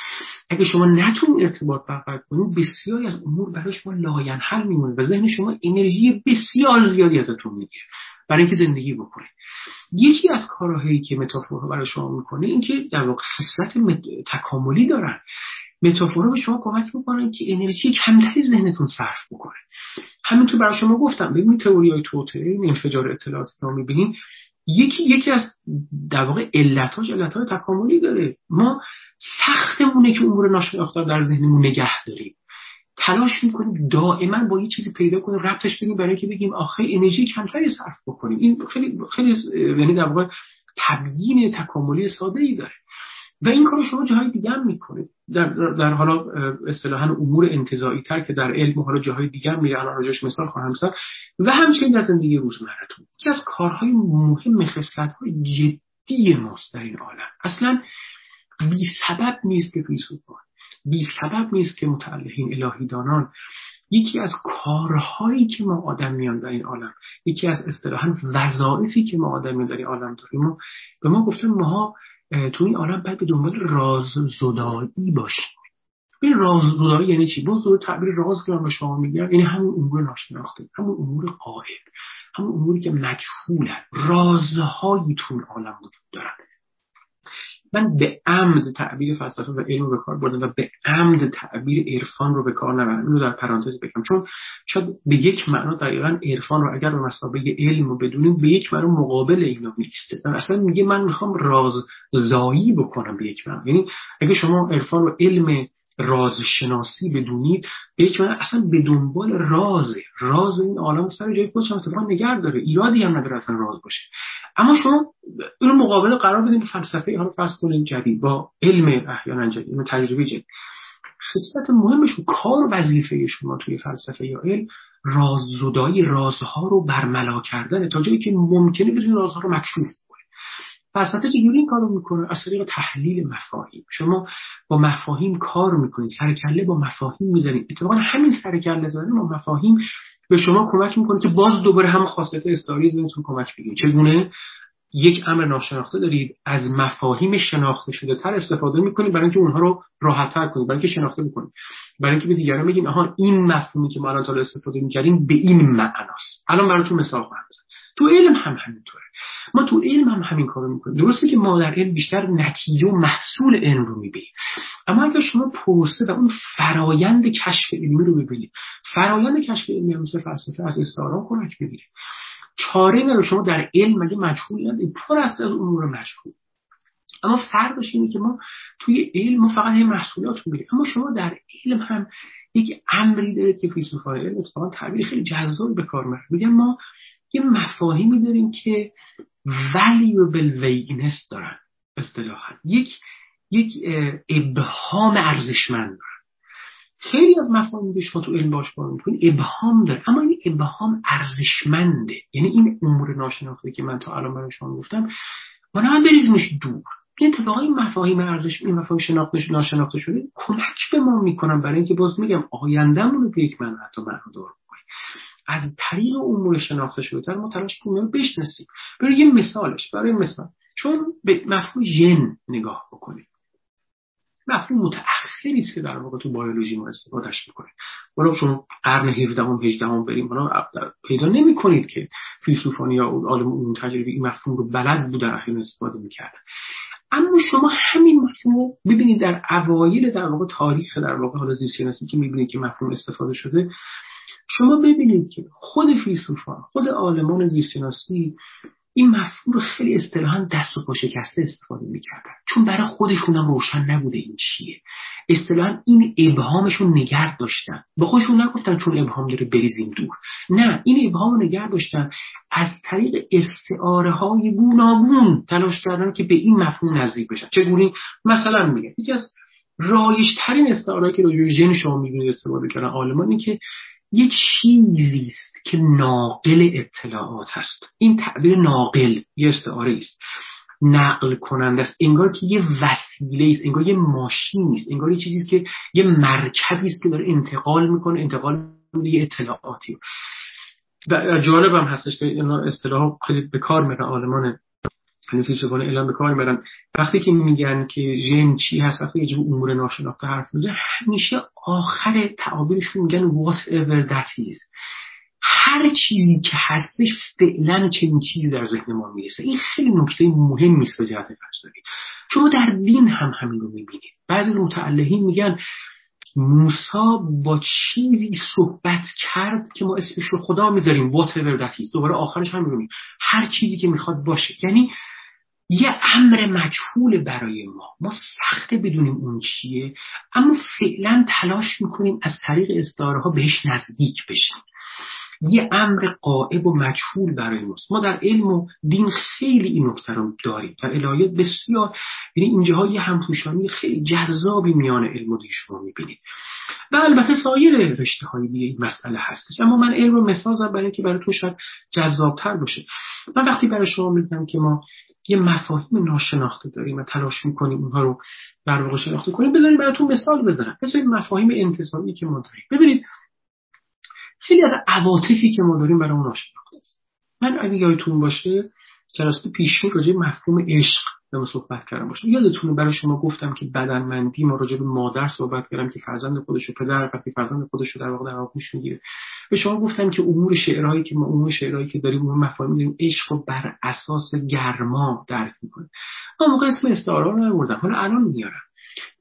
اگه شما نتونید ارتباط برقرار کنید بسیاری از امور برای شما لاینحل میمونه و ذهن شما انرژی بسیار زیادی ازتون می‌گیره برای اینکه زندگی بکنه یکی از کارهایی که metaphor ها برای شما می‌کنه اینکه در واقع خصلت تکاملی دارن. metaphor ا به شما کمک می‌کنن که انرژی کمتری ذهنتون صرف بکنه. همینطور برای شما گفتم ببینید تئوری های توطئه این انفجار اطلاعات رو می‌بینین یکی یکی از در واقع علتاش علتهای تکاملی داره. ما سختمونه که امور ناشناخته در ذهنمون نگه داریم. تلاش می‌کنیم دائما با یه چیزی پیدا کنیم ربطش بدیم برای اینکه بگیم آخه انرژی کمتری صرف بکنیم. این خیلی خیلی یعنی در واقع تبیین تکاملی ساده ای داره. و این کار شما جاهای دیگه هم می‌کنید. در, در حالا اصطلاحا امور انتظایی تر که در علم و حالا جاهای دیگه هم میره. الان راجعش مثال خواهم زد. و همچنین در زندگی روزمرهتون. یکی از کارهای مهم خصلت های جدی ماست در این عالم. اصلا بی سبب نیست که فیلسوفان بی سبب نیست که متعلهین الهیدانان. یکی از کارهایی که ما آدمیان در این عالم یکی از اصطلاحا وظایفی که ما آدمیان در این عالم داریم و به ما گفتن ماها تو این عالم باید به دنبال راز زدایی باشیم این راز زدایی یعنی چی؟ باز دور تعبیر راز که من به شما میگم یعنی همون امور ناشناخته همون امور قائب همون اموری که مجهولن. رازهایی تو عالم وجود دارن. من به عمد تعبیر فلسفه و علم رو به کار بردم و به عمد تعبیر عرفان رو به کار نبرم. اینو در پرانتز بگم. چون شاید به یک معنا دقیقا عرفان رو اگر به مسابقه علم رو بدونیم به یک معنا مقابل اینا میسته اصلا میگه من می‌خوام راز زایی بکنم به یک معنا. یعنی اگه شما عرفان رو علم رازشناسی بدونید به یک اصلا به دنبال رازه. راز این عالم سر جای خودش اتفاقا نگه داره. ایرادی هم نداره اصلا راز باشه. اما شما این مقابل قرار بدین فلسفه حالا فرض کنین جدید با علم احیانا جدید علم تجربی جدید. خصلت مهمش کار وظیفه شما توی فلسفه یا علم راززدایی رازها رو برملا کردن تا جایی که ممکنه بدون رازها رو مکشوف فلسفه چجوری این کارو می‌کنه؟ از طریق تحلیل مفاهیم. شما با مفاهیم کار می‌کنید سرکله با مفاهیم می‌زنید اتفاقا همین سرکله زدن با مفاهیم به شما کمک می‌کنه که باز دوباره هم خاصیت استعاری ذهنتون کمک بگیرید چگونه؟ یک امر ناشناخته دارید از مفاهیم شناخته شده تر استفاده می‌کنید برای اینکه اونها رو راحتتر کنید برای اینکه شناخته می‌کنید برای اینکه به دیگران بگیم آها این مفهومی که ما الان تا استفاده می‌کردیم به این معناست. الان براتون مثال خواهم تو علم هم همینطوره. ما تو علم هم همین کارو می‌کنیم. درسته که ما در علم بیشتر نتیجه و محصول علم رو می‌بینیم. اما اگر شما پروسه و اون فرایند کشف علمی رو ببینید فرایند کشف علمی هم فلسفه از استعاره کمک بگیرید چاره نداره. شما در علم مگه مجهول ندارید پر است از امور مجهول. اما فرقش اینه که ما توی علم ما فقط یه محصولات می‌گیریم اما شما در علم هم یک امری دارید که فیلسوفان علم اتفاقا تعبیر خیلی جذابی به کار می‌برن. میگن ما یه مفاهیمی داریم که valuable weightiness دارن اصطلاحا. یک یک ابهام ارزشمند دارن. خیلی از مفاهیمی که شما تو علم باش کار می‌کنید ابهام داره اما این ابهام ارزشمنده. یعنی این امور ناشناخته که من تا الان برای شما گفتم ما نباید بریزیمش دور. این اتفاقا این مفاهیم ارزش این مفاهیم شناخته ناشناخته شده کمک به ما می‌کنن. برای اینکه باز میگم آیندهمون رو به یک من حتی معنی دار از طریق امور شناخته شده ما تلاش کنیم بشناسیم. برای یه مثالش برای مثال چون به مفهوم ژن نگاه بکنیم. مفهوم متأخری است که در واقع تو بیولوژی ما استفادهش می‌کنیم. حالا شما قرن 17 هم 18 هم بریم حالا پیدا نمی کنید که فیلسوفانی یا عالم اون تجربی این مفهوم رو بلد بودن اخیر استفاده می‌کردن. اما شما همین مفهوم رو ببینید در اوایل در واقع تاریخ در واقع حالا زیست که می‌بینید که مفهوم استفاده شده شما ببینید که خود فیلسوفان خود عالمان زیستشناسی این مفهوم رو خیلی اصطلاحا دست و پا شکسته استفاده می‌کردن. چون برای خودشون هم روشن نبوده این چیه. اصطلاحا این ابهامشون نگرد داشتن. به خودشون نگفتن چون ابهام داره بریزیم دور. نه این ابهام رو نگرد داشتن از طریق استعاره های گوناگون تلاش کردن که به این مفهوم نزدیک بشن. چگونه؟ مثلا میگه یکی از رایش ترین استعاره که روی ژن شما می‌بینید استفاده کردن آلمانی که یه چیزی است که ناقل اطلاعات هست. این تعبیر ناقل یه استعاره است. نقل کننده است. انگار که یه وسیله است انگار یه ماشین است انگار یه چیزی است که یه مرکبی است که داره انتقال می‌کنه انتقال یه اطلاعاتی و جالب هم هستش که اینا اصطلاح خیلی به کار میره آلمان یعنی فیلسوفان اعلام به کار می‌برن وقتی که میگن که ژن چی هست وقتی یه امور ناشناخته حرف می‌زنن همیشه آخر تعابیرشون میگن whatever that is. هر چیزی که هستش فعلا چنین چیزی در ذهن ما می‌رسه. این خیلی نکته مهمی است به جهت فلسفی شما در دین هم همین رو می‌بینید. بعضی از متعلهین میگن موسا با چیزی صحبت کرد که ما اسمش رو خدا می‌ذاریم. whatever that is. دوباره آخرش هم می‌بینیم هر چیزی که می‌خواد باشه. یعنی یه امر مجهول برای ما. ما سخته بدونیم اون چیه اما فعلا تلاش می‌کنیم از طریق استعاره ها بهش نزدیک بشیم. یه امر قائب و مجهول برای ماست. ما در علم و دین خیلی این نکته رو داریم. در الهیات بسیار یعنی اینجاها یه همپوشانی خیلی جذابی میان علم و دین شما می‌بینید. و البته سایر رشته های دیگه این مسئله هستش. اما من علم رو مثال زدم برای اینکه برای تو شاید جذابتر باشه. من وقتی برای شما میگم که ما یه مفاهیم ناشناخته داریم و تلاش می‌کنیم اونها رو در واقع شناخته کنیم بذاریم براتون مثال بزنم. مثل مفاهیم انتصابی که ما داریم. ببینید خیلی از عواطفی که ما داریم برای اون ناشناخته من اگه یادتون باشه جلسه پیشین راجع مفهوم عشق به صحبت کردم باشه. یادتونه برای شما گفتم که بدنمندی ما راجع به مادر صحبت کردم که فرزند خودش و پدر وقتی فرزند خودش رو در واقع در آغوش می‌گیره. به شما گفتم که امور شعرهایی که ما امور شعرهایی که داریم اون مفاهیم داریم عشق رو بر اساس گرما درک می‌کنیم من موقع اسم استعاره رو نبردم حالا الان میارم.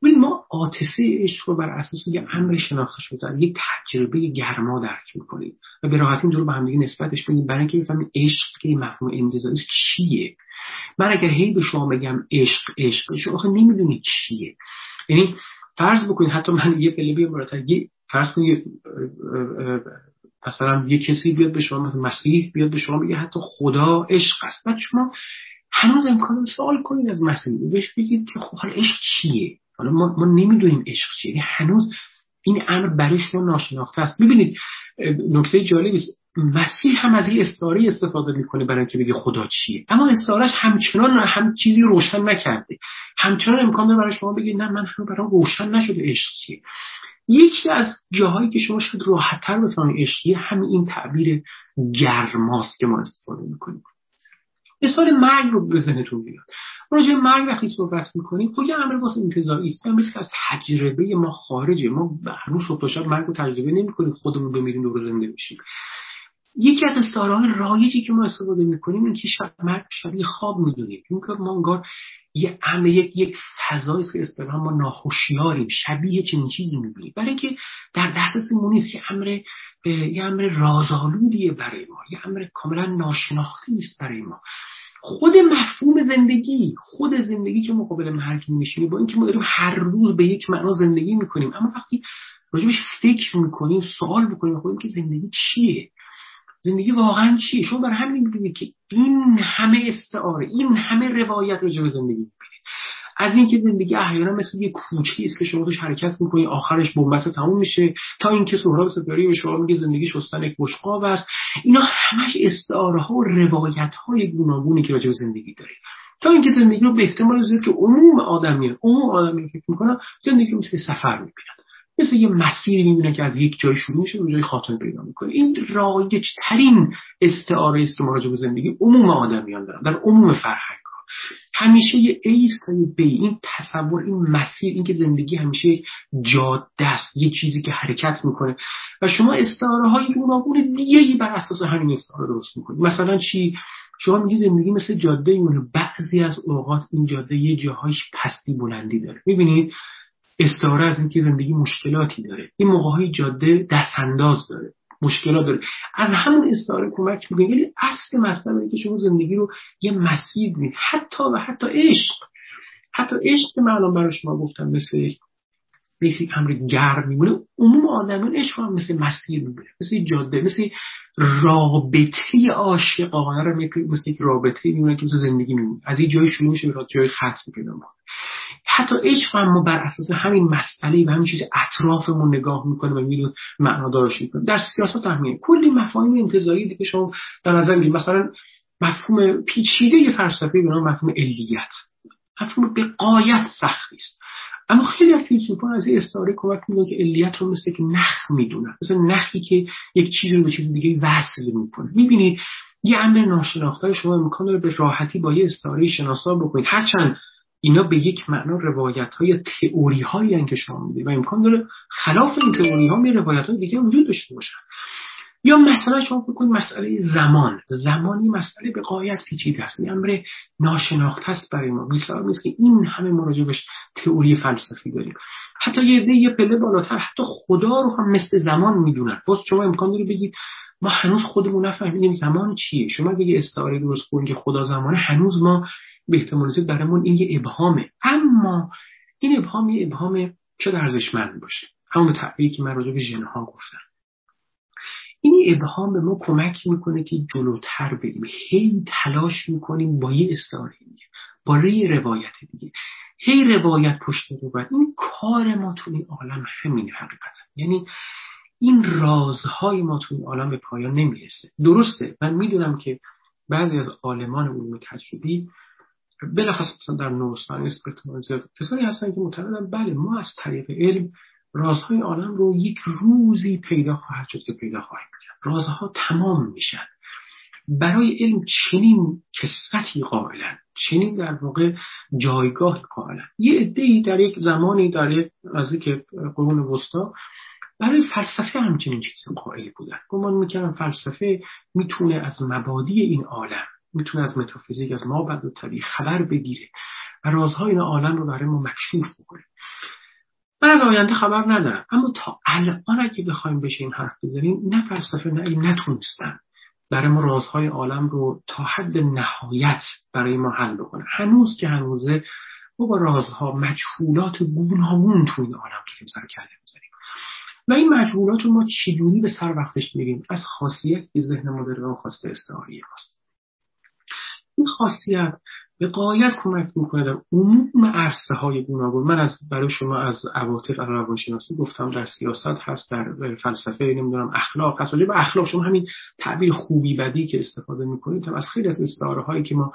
ببین ما عاطفه عشق رو بر اساس یه امر شناخته شده یک تجربه گرما درک می‌کنیم و به راحتی اینطور با همدیگه نسبتش بدیم. برای اینکه بفهمیم عشق که مفهوم انتظاری چیه. من اگر هی به شما بگم عشق عشق شما آخه نمی‌دونید چیه. یعنی فرض بکنید حتی من یه پله بیام یه فرض کنید مثلا یه کسی بیاد به شما مثلا مسیح بیاد به شما بگه حتی خدا عشق است. بعد شما هنوز امکان سوال کنید از مسیح بهش بگید که خب حالا عشق چیه؟ حالا ما, ما نمی‌دونیم عشق چیه. یعنی هنوز این امر برای شما ناشناخته است. ببینید نکته جالبی است. مسیح هم از این استعاره استفاده می‌کنه برای اینکه بگه خدا چیه. اما استعارهش همچنان هم چیزی روشن نکرده. همچنان امکان داره برای شما بگید نه من هم برام روشن نشده عشق چیه. یکی از جاهایی که شما شاید راحتتر بفهمید عشقیه همین این تعبیر گرماست که ما استفاده می‌کنیم. مثال مرگ رو به ذهنتون بیاد. راجع مرگ وقتی صحبت می‌کنیم یه امر واسه انتظایی است امری که از تجربه ما خارجه. ما هنوز صبح تا مرگ رو تجربه نمی‌کنیم خودمون بمیریم دور زنده بشیم. یکی از استعاره رایجی که ما استفاده می‌کنیم این که مرگ شبیه خواب می‌دونیم. این که ما انگار یه امر یک یک فضایی که اصطلاحا ما ناخوشیاریم شبیه چنین چیزی می‌بینیم. برای اینکه در دسترسمون نیست یه امر یه امر رازآلودیه برای ما. یه امر کاملا ناشناخته است برای ما. خود مفهوم زندگی خود زندگی که مقابل مرگ میشینی با اینکه ما داریم هر روز به یک معنا زندگی می‌کنیم اما وقتی راجبش فکر می‌کنیم سوال بکنیم خودیم که زندگی چیه؟ زندگی واقعا چیه؟ شما بر همین می‌بینید که این همه استعاره این همه روایت راجع به زندگی می‌بینید. از اینکه زندگی احیانا مثل یه کوچه است که شما توش حرکت می‌کنید آخرش بنبست تموم میشه. تا اینکه سهراب سپاری به شما میگه زندگی شستن یک بشقاب است. اینا همش استعاره ها و روایت های گوناگونی که راجع به زندگی داره. تا اینکه زندگی رو به احتمال زیاد که عموم آدمیان عموم آدمیان فکر می‌کنن زندگی رو مثل سفر می‌بینن. مثل یه مسیری می‌بینن که از یک جای شروع میشه و جای خاتمه پیدا می‌کنه. این رایج ترین استعاره است که به زندگی. عموم آدمیان دارن. در عموم فرهنگ ها همیشه یه ایست تا یه بی. این تصور این مسیر این که زندگی همیشه یک جاده است یه چیزی که حرکت می‌کنه. و شما استعاره های گوناگون دیگه بر اساس همین استعاره درست می‌کنید. مثلا چی؟ شما میگی زندگی مثل جاده ایمونه بعضی از اوقات این جاده یه جاهایش پستی بلندی داره. می‌بینید؟ استعاره از اینکه زندگی مشکلاتی داره. این موقع جاده دستانداز داره. مشکلات داره. از همون استعاره کمک می‌کنه. ولی اصل مطلب که شما زندگی رو یه مسیر ببینید حتی و حتی عشق. حتی عشق که الان برای شما گفتم مثل مثل امر گرم میمونه. عموم آدمان عشق هم مثل مسیر می‌بینه مثل جاده مثل رابطه عاشقانه رو مثل یک رابطه میمونه که مثل زندگی میمونه. از این جای شروع میشه به جای ختم پیدا می‌کنه حتی عشق هم ما بر اساس همین مسئله و همین چیز اطرافمون نگاه می‌کنه و میدون معنا دارش می‌کنه. در سیاست همینه. کلی مفاهیم انتظاری دیگه شما در نظر می‌گیرید. مثلا مفهوم پیچیده فلسفه به نام مفهوم علیت. مفهوم به قایت سختی است. اما خیلی از فیلسوفان از این استعاره کمک میدن که علیت رو مثل که نخ می‌دونن. مثل نخی که یک چیزی رو به چیز دیگه وصل می‌کنه. می‌بینید یه امر ناشناخته شما امکان داره به راحتی با یه استعاره شناسا بکنید. هرچند اینا به یک معنا روایت های تئوری هایی که شما می‌دید و امکان داره خلاف این تئوری ها می روایت های دیگه وجود داشته باشن. یا مثلا شما بکنید مسئله زمان. زمانی مسئله به قایت پیچیده است. این امر ناشناخته است برای ما. مثال نیست که این همه مراجبش تئوری فلسفی داریم. حتی یه یه پله بالاتر حتی خدا رو هم مثل زمان می‌دونن. باز شما امکان داره بگید ما هنوز خودمون نفهمیدیم زمان چیه. شما اگه استعاره درست کنید که خدا زمانه هنوز ما به احتمال زیاد برامون این یه ابهامه. اما این ابهام یه ابهام چه ارزشمند باشه. همون تعبیری که من راجع به ژنها گفتم. این ابهام به ما کمک می‌کنه که جلوتر بریم. هی تلاش می‌کنیم با یه استعاره دیگه با یه روایت دیگه. هی روایت پشت روایت این کار ما تو این عالم همین حقیقتا یعنی این رازهای ما تو این عالم به پایان نمی‌رسه. درسته؟ من می‌دونم که بعضی از عالمان علوم تجربی بلخص مثلا در نورساینس زیاد کسانی هستن که معتقدن بله ما از طریق علم رازهای عالم رو یک روزی پیدا خواهد شد که پیدا خواهیم کرد. رازها تمام میشن. برای علم چنین کسفتی قائلن چنین در واقع جایگاه قائلن. یه عده در یک زمانی در یک که قرون وسطا برای فلسفه همچنین چیزی قائل بودن. گمان می‌کردن فلسفه می‌تونه از مبادی این عالم می‌تونه از متافیزیک از ما بعد و طبیعی خبر بگیره و رازهای این عالم رو برای ما مکشوف بکنه. من از آینده خبر ندارم. اما تا الان اگه بخوایم بشه این حرف بزنیم نه فلسفه نه این نتونستن برای ما رازهای عالم رو تا حد نهایت برای ما حل بکنه. هنوز که هنوزه ما با رازها مجهولات گوناگون تو این عالم داریم سر کله می‌زنیم. و این مجهولات رو ما چجوری به سر وقتش میریم از خاصیت که ذهن ما داره و استعاری ماست. این خاصیت به قایت کمک می‌کنه. در عموم عرصه های گوناگون. من از برای شما از عواطف روانشناسی گفتم در سیاست هست در فلسفه نمی‌دونم اخلاق هست. به اخلاق شما همین تعبیر خوبی بدی که استفاده می‌کنید هم از خیلی از استعاره هایی که ما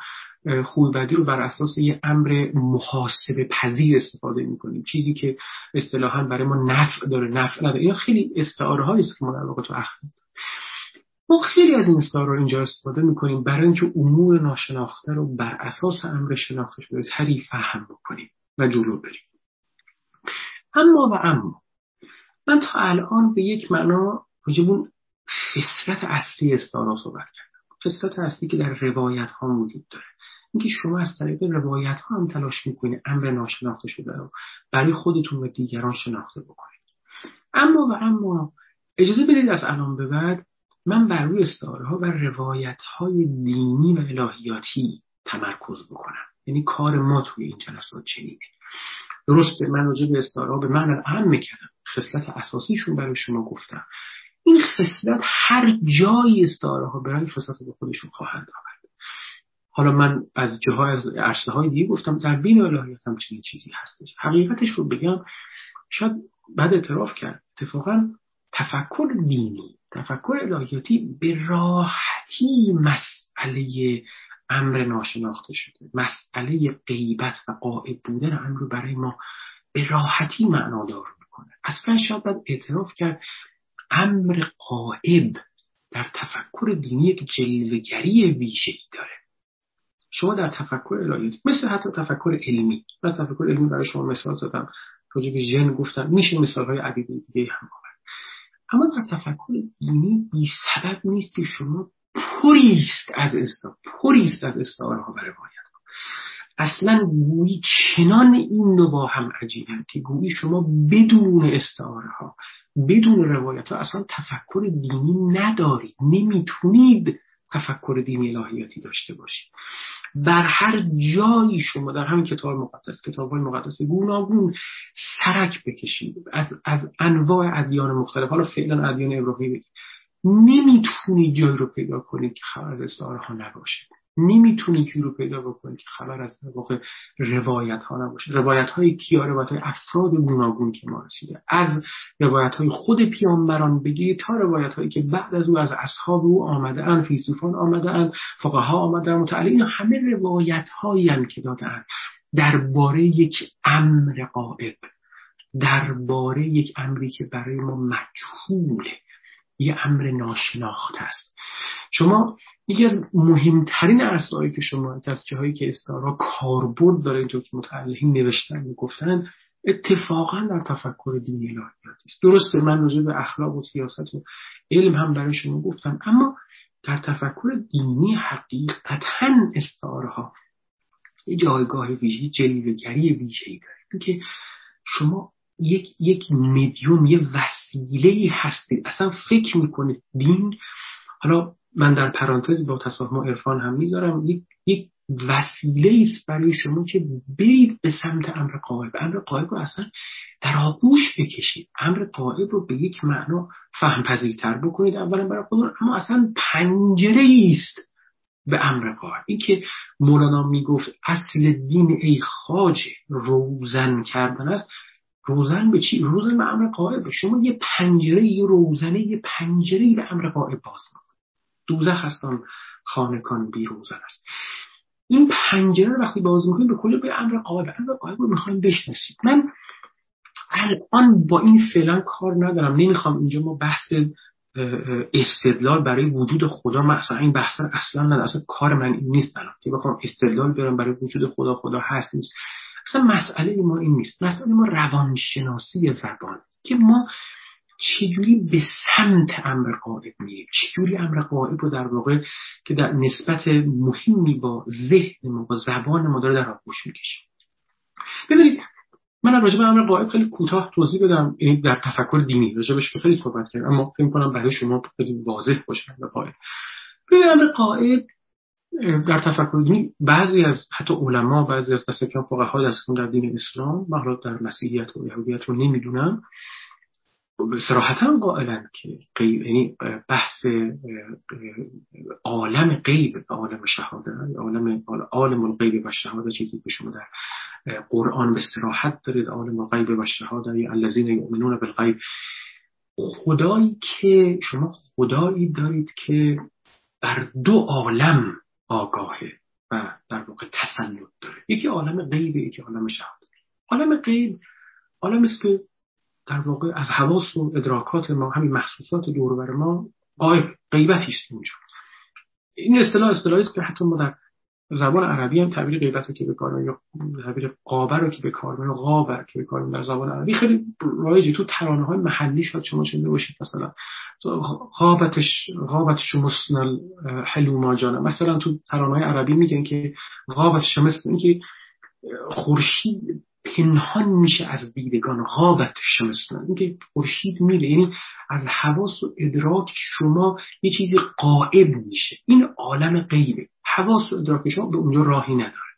خوبی بدی رو بر اساس یه امر محاسبه پذیر استفاده می‌کنیم. چیزی که اصطلاحا برای ما نفع داره نفع نداره. این خیلی استعاره هایی است که ما در واقع تو اخلاق ما خیلی از این رو اینجا استفاده می‌کنیم برای اینکه امور ناشناخته رو بر اساس امر شناخته شده تری فهم بکنیم و جلو بریم. اما و اما من تا الان به یک معنا راجبون خصلت اصلی استارا صحبت کردم. خصلت اصلی که در روایت ها وجود داره. اینکه شما از طریق روایت ها هم تلاش می‌کنید امر ناشناخته شده رو برای خودتون و دیگران شناخته بکنید. اما و اما اجازه بدید از الان به بعد من بر روی استعاره ها و روایت های دینی و الهیاتی تمرکز بکنم یعنی کار ما توی این جلسات چنینه. درسته من راجع به استعاره به من اهم می‌کردم. خصلت اساسیشون برای شما گفتم. این خصلت هر جایی استعاره ها برای خصلت به خودشون خواهند آورد. حالا من از جاهای از عرصه های دیگه گفتم در بین الهیات هم چنین چیزی هستش. حقیقتش رو بگم شاید بعد اعتراف کرد اتفاقا تفکر دینی تفکر الهیاتی به راحتی مسئله امر ناشناخته شده. مسئله غیبت و قائب بودن امر رو برای ما به راحتی معنادار می‌کنه. اصلا شاید باید اعتراف کرد امر قائب در تفکر دینی یک جلوگری ویژه‌ای داره. شما در تفکر الهیاتی مثل حتی تفکر علمی و تفکر علمی برای شما مثال زدم. راجع به ژن گفتم میشه مثال های عدیده دیگه هم اما در تفکر دینی بی سبب نیست که شما پریست از استا پریست از استعاره ها و روایت اصلا گویی چنان این دو با هم که گویی شما بدون استعاره ها بدون روایت ها اصلا تفکر دینی ندارید. نمی‌تونید تفکر دینی الهیاتی داشته باشید. بر هر جایی شما در همین کتاب مقدس کتاب های مقدس گوناگون سرک بکشید. از, از انواع ادیان مختلف. حالا فعلا ادیان ابراهیمی. بگید نمی‌تونید جایی رو پیدا کنید که خبر ها نباشه نمی‌تونید جایی رو پیدا بکنید که خبر از واقع روایت ها نباشه. روایت های کیا روایت های افراد گوناگون که ما رسیده. از روایت های خود پیامبران بگیرید تا روایت هایی که بعد از او از اصحاب او آمده اند فیلسوفان آمده اند فقها آمده اند متعلق همه روایت هایی که دادن درباره یک امر قائب درباره یک امری که برای ما مجهوله یه امر ناشناخته است شما یکی از مهمترین عرصه‌هایی که شما از جاهایی که استارا کاربرد داره اینطور که متعلقین نوشتن می‌گفتن اتفاقا در تفکر دینی الهیاتی است. درسته من راجع به اخلاق و سیاست و علم هم برای شما گفتم اما در تفکر دینی حقیقتا استعاره ها یه جایگاه ویژه جلیوگری ویژه‌ای داره. اینکه شما یک یک مدیوم یه وسیله هستید. اصلا فکر می‌کنید. دین حالا من در پرانتز با و عرفان هم می‌ذارم. یک یک وسیله است برای شما که برید به سمت امر قائب امر قائب رو اصلا در آغوش بکشید. امر قائب رو به یک معنا فهم پذیرتر بکنید. اولا برای خودتون. اما اصلا پنجره است به امر قائب این که مولانا می‌گفت اصل دین ای خاجه روزن کردن است. روزن به چی؟ روزن به امر قائب شما یه پنجره یه روزنه یه پنجره به امر قائب باز دوزخ هستان خانکان بی روزن است. این پنجره رو وقتی باز می‌کنیم به کل به امر قائب امر قائب رو می‌خوایم بشناسیم. من الان با این فعلا کار ندارم. نمی‌خوام اینجا ما بحث استدلال برای وجود خدا. مثلا این بحث اصلا ندارم. اصلا کار من این نیست الان. که بخوام استدلال برم برای وجود خدا خدا هست نیست. اصلا مسئله ما این نیست. مسئله ما روانشناسی زبان که ما چجوری به سمت امر قائب میریم؟ چجوری امر قائب رو در واقع که در نسبت مهمی با ذهن ما با زبان ما داره در آغوش می‌کشیم ببینید من راجع به امر قائب خیلی کوتاه توضیح بدم یعنی در تفکر دینی راجبش خیلی صحبت کردم اما فکر کنم برای شما خیلی واضح باشه امر قائب. ببینید امر قائب در تفکر دینی بعضی از حتی علما بعضی از دست کم فقها در دین اسلام حالا در مسیحیت و یهودیت رو نمی‌دونم سراحتا قائلن که غیب یعنی بحث عالم غیب عالم شهاده عالم عالم الغیب و شهاده چیزی که شما در قرآن به سراحت دارید عالم الغیب و شهاده یا الذین یؤمنون بالغیب. خدایی که شما خدایی دارید که بر دو عالم آگاهه و در واقع تسلط داره. یکی عالم غیب یکی عالم شهاده عالم غیب عالم است که در واقع از حواس و ادراکات ما همین محسوسات دور ما قایب غیبتی است اونجا. این اصطلاح اصطلاحی است که حتی ما در زبان عربی هم تعبیر غیبت رو که به کار یا تعبیر قابر رو که به کار می‌بریم غابر که به کار در زبان عربی خیلی رایجه. تو ترانه های محلی شاید شما شنیده باشید مثلا غابتش غابتش مسنل حلوما جانه مثلا تو ترانه های عربی میگن که غابتش مثل اینکه خورشید پنهان میشه از دیدگان غابت شمسنا اینکه خورشید میره یعنی از حواس و ادراک شما یه چیزی قائب میشه. این عالم غیبه. حواس و ادراک شما به اونجا راهی نداره.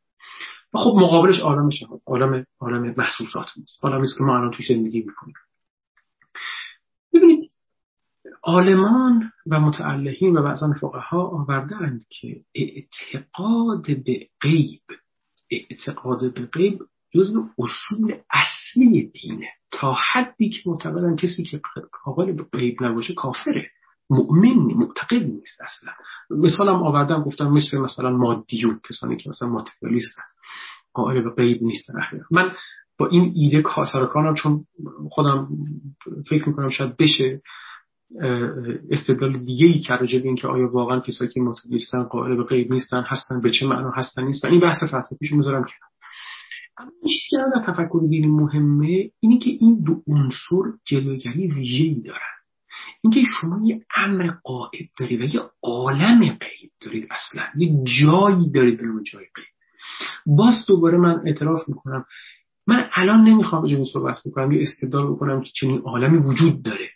و خب مقابلش عالم شهاد عالم عالم محسوسات نیست. عالمی است که ما الان توش زندگی می‌کنیم. ببینید عالمان و متعلهین و بعضا فقها آوردند که اعتقاد به غیب اعتقاد به غیب جزو اصول اصلی دینه. تا حدی که معتقدن کسی که قابل به غیب نباشه کافره. مؤمن معتقد نیست اصلا. مثالم آوردم گفتم مثل مثلا مادیون کسانی که مثلا ماتریالیستن قائل به غیب نیستن من با این ایده کاسرکانم چون خودم فکر می‌کنم شاید بشه استدلال دیگه ای که راجع به اینکه آیا واقعا کسایی که ماتریالیستن قائل به غیب نیستن هستن به چه معنا هستن نیستن. این بحث فلسفیشو می‌ذارم کنار. اما این چیزی در تفکر دینی مهمه اینه که این دو عنصر جلوگری ویژه‌ای دارن. اینکه شما یه امر قائب دارید و یه عالم غیب دارید اصلا. یه جایی دارید به جای غیب باز دوباره من اعتراف می‌کنم. من الان نمی‌خوام راجع صحبت بکنم یه استدلال بکنم که چنین عالمی وجود داره.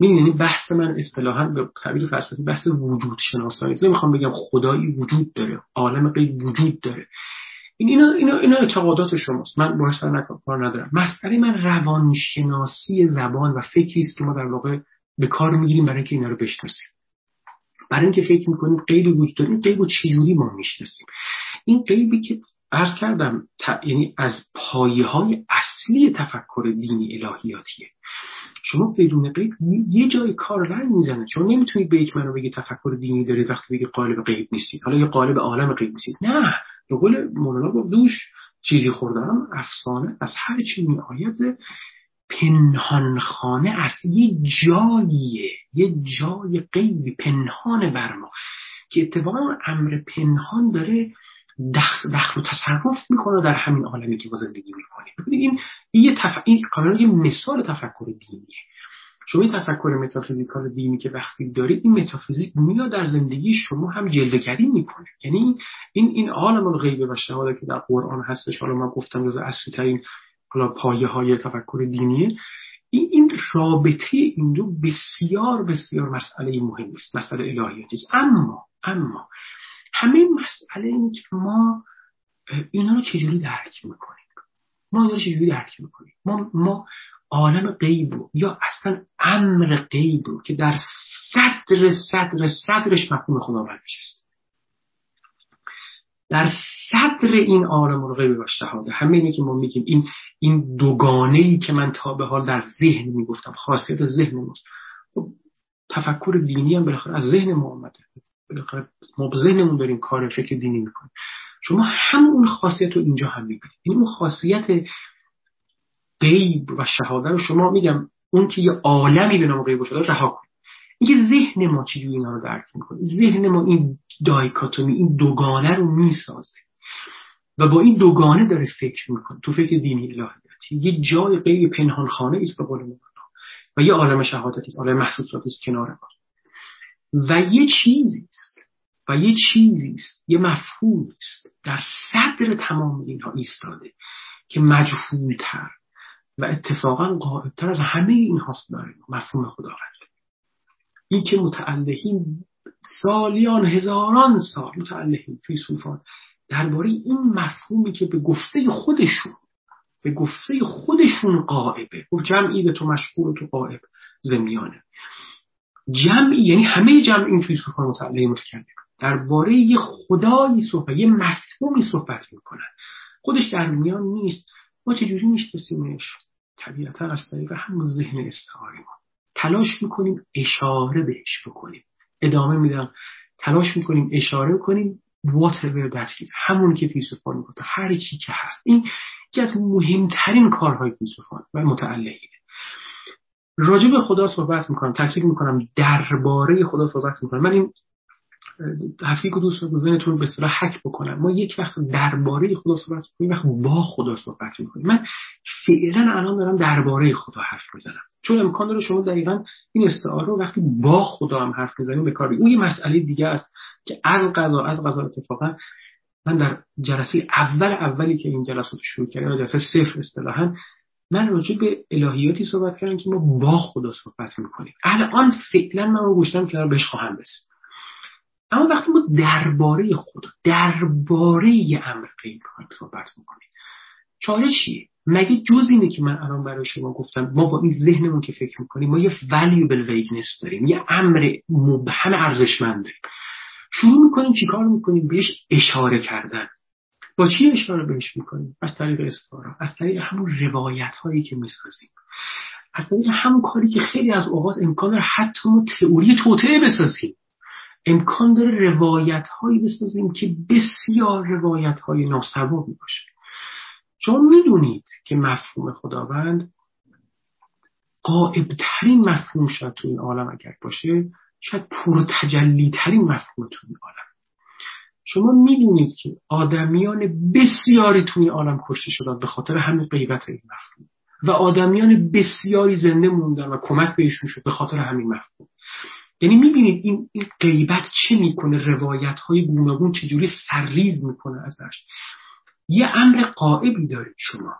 یعنی بحث من اصطلاحا به تعبیر فلسفی بحث وجود شناسایی نمی‌خوام بگم خدایی وجود داره عالم غیب وجود داره. این اینا, اینا, اینا اعتقادات شماست. من سر کار ندارم. مسئله من روانشناسی زبان و فکری است که ما در واقع به کار می‌گیریم برای اینکه اینا رو بشناسیم. برای اینکه فکر می‌کنیم قیبی وجود داره این قیب و چجوری ما می‌شناسیم؟ این قیبی که عرض کردم یعنی از پایه های اصلی تفکر دینی الهیاتیه. شما بدون قیب یه جای کار رنگ می‌زنه. چون نمی‌تونید به یک منو بگی تفکر دینی دارید وقتی بگی قالب غیب نیستید. حالا یه قالب عالم غیب نیستید. نه. به قول مولانا گفت دوش چیزی خوردم افسانه از هر چی می آید پنهان است. یه جاییه یه جای غیبی پنهان بر ما که اتفاقا امر پنهان داره دخل, و تصرف می‌کنه در همین عالمی که ما زندگی می‌کنیم. ببینید این یه تف... یه مثال تفکر دینیه. شما این تفکر متافیزیکال دینی که وقتی دارید این متافیزیک میاد در زندگی شما هم جلوگری می‌کنه. یعنی این این عالم الغیب و شهاده که در قرآن هستش. حالا من گفتم جز اصلی ترین حالا پایه های تفکر دینیه این رابطه این دو بسیار بسیار مسئله مهمی است مسئله الهیاتی است اما اما همه مسئله این که ما اینا رو چجوری درک می‌کنیم؟ ما اینا رو چجوری درک می‌کنیم؟ ما ما عالم غیب یا اصلا امر غیب که در صدر صدر صدرش مفهوم خداوند نشست در صدر این عالم و غیب شهاده همه اینه که ما میگیم این این دوگانه ای که من تا به حال در ذهن می‌گفتم خاصیت ذهن ماست. خب تفکر دینی هم بالاخره از ذهن ما آمده بالاخره ما به ذهنمون داریم کار فکر دینی می‌کنیم. شما همون خاصیت رو اینجا هم می‌بینید. این یعنی اون خاصیت غیب و شهاده رو شما میگم اون که یه عالمی به نام غیب و رها کنید. اینکه ذهن ما چجوری اینا رو درک می‌کنه؟ ذهن ما این دایکاتومی این دوگانه رو می‌سازه. و با این دوگانه داره فکر می‌کنه. تو فکر دینی الهیاتی یه جای غیر پنهان خانه است به قول و یه عالم شهادتی است عالم محسوساتی است کنار ما. و یه چیزی است. و یه چیزی است. یه مفهوم است. در صدر تمام اینها ایستاده که مجهولتر و اتفاقا قائبتر از همه این هاست برای مفهوم خداوند. این که متعلهین سالیان هزاران سال متعلهین فیلسوفان درباره این مفهومی که به گفته خودشون به گفته خودشون قائبه گفت جمعی به تو مشغول تو قائب زمیانه. جمعی یعنی همه جمع این فیلسوفان متعلق متکلم. درباره یه خدایی صحبت یه مفهومی صحبت می‌کنن. خودش در میان نیست. ما چجوری میشناسیمش؟ طبیعتا از طریق همون ذهن استعاری ما. تلاش می‌کنیم اشاره بهش بکنیم. ادامه میدم. تلاش می‌کنیم اشاره کنیم whatever that is. همون که فیلسوفان می‌گفت هر چی که هست. این یکی از مهمترین کارهای فیلسوفان و متعلقینه راجع به خدا صحبت می‌کنم. تاکید می‌کنم درباره خدا صحبت می‌کنم. من این هفته که دوست ذهنتون به اصطلاح حک بکنم ما یک وقت درباره خدا صحبت می‌کنیم وقت با خدا صحبت می‌کنیم. من فعلا الان دارم درباره خدا حرف می‌زنم. چون امکان داره شما دقیقا این استعاره رو وقتی با خدا هم حرف می‌زنیم به کار اون یه مسئله دیگه است که از قضا از قضا اتفاقا من در جلسه اول اولی که این جلسات شروع کردم جلسه صفر اصطلاحا من راجع به الهیاتی صحبت کردم که ما با خدا صحبت می‌کنیم. الان فعلا من رو گوشتم که بهش خواهم رسید اما وقتی ما درباره خدا درباره یه امر غیب می‌خوایم صحبت می‌کنیم چاره چیه؟ مگه جز اینه که من الان برای شما گفتم ما با این ذهنمون که فکر می‌کنیم ما یه valuable vagueness داریم یه امر مبهم ارزشمند داریم. شروع می‌کنیم چیکار می‌کنیم؟ بهش اشاره کردن. با چی اشاره بهش می‌کنیم؟ از طریق استعاره از طریق همون روایت هایی که می‌سازیم. از طریق همون کاری که خیلی از اوقات امکان داره حتی ما تئوری توطعه بسازیم. امکان داره روایت هایی بسازیم که بسیار روایت های ناسوابی باشه. چون می‌دونید که مفهوم خداوند قائبترین مفهوم شاید تو این عالم اگر باشه شاید پرتجلی ترین مفهوم تو این عالم. شما می‌دونید که آدمیان بسیاری تو این عالم کشته شدن به خاطر همین غیبت این مفهوم. و آدمیان بسیاری زنده موندن و کمک بهشون شد به خاطر همین مفهوم. یعنی می‌بینید این, غیبت چه می‌کنه روایت های گوناگون چجوری سرریز می‌کنه ازش؟ یه امر قائبی دارید شما.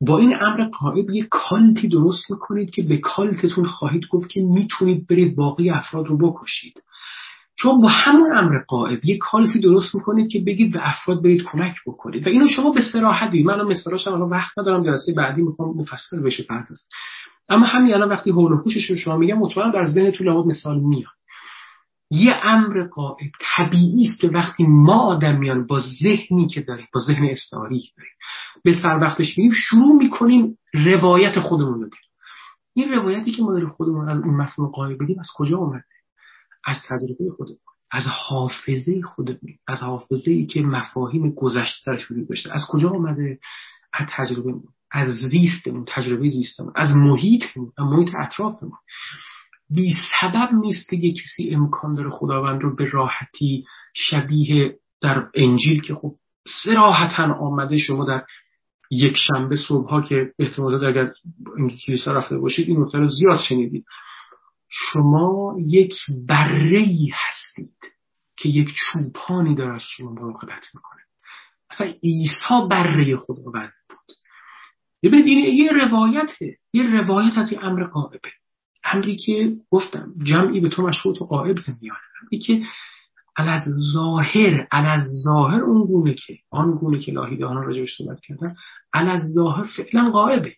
با این امر قائب یه کالتی درست می‌کنید که به کالتتون خواهید گفت که می‌تونید برید باقی افراد رو بکشید. چون با همون امر قائب یه کالتی درست می‌کنید که بگید به افراد برید کمک بکنید. و اینو شما به صراحت بگید من مثالاش الان وقت ندارم جلسه بعدی می‌خوام مفصل بشه پرداز اما همین الان وقتی حول و رو شما میگم مطمئنم در ذهنتون لابد مثال میاد. یه امر قائب طبیعی است که وقتی ما آدمیان با ذهنی که داریم با ذهن استعاری که داریم به سر وقتش میریم شروع می‌کنیم روایت خودمون رو این روایتی که ما داریم خودمون از اون مفهوم قائب بدیم از کجا اومده؟ از تجربه خودمون از حافظه خودمون از حافظه ای که مفاهیم گذشته درش وجود داشته. از کجا اومده؟ از تجربه از زیستمون تجربه زیستمون از محیطمون از محیط اطرافمون بی سبب نیست که کسی امکان داره خداوند رو به راحتی شبیه در انجیل که خب سراحتا آمده شما در یک شنبه صبح ها که احتمالا اگر کلیسا رفته باشید این نکته رو زیاد شنیدید. شما یک بره هستید که یک چوپانی داره از شما مراقبت می‌کنه. اصلا عیسی بره خداوند. این یه روایته. یه روایت از این امر قائبه امری که گفتم جمعی به تو مشروط و قائب زمیانه امری که از ظاهر از ظاهر اون گونه که آن گونه که لاهیدهان راجبش صحبت کردن از ظاهر فعلا قائبه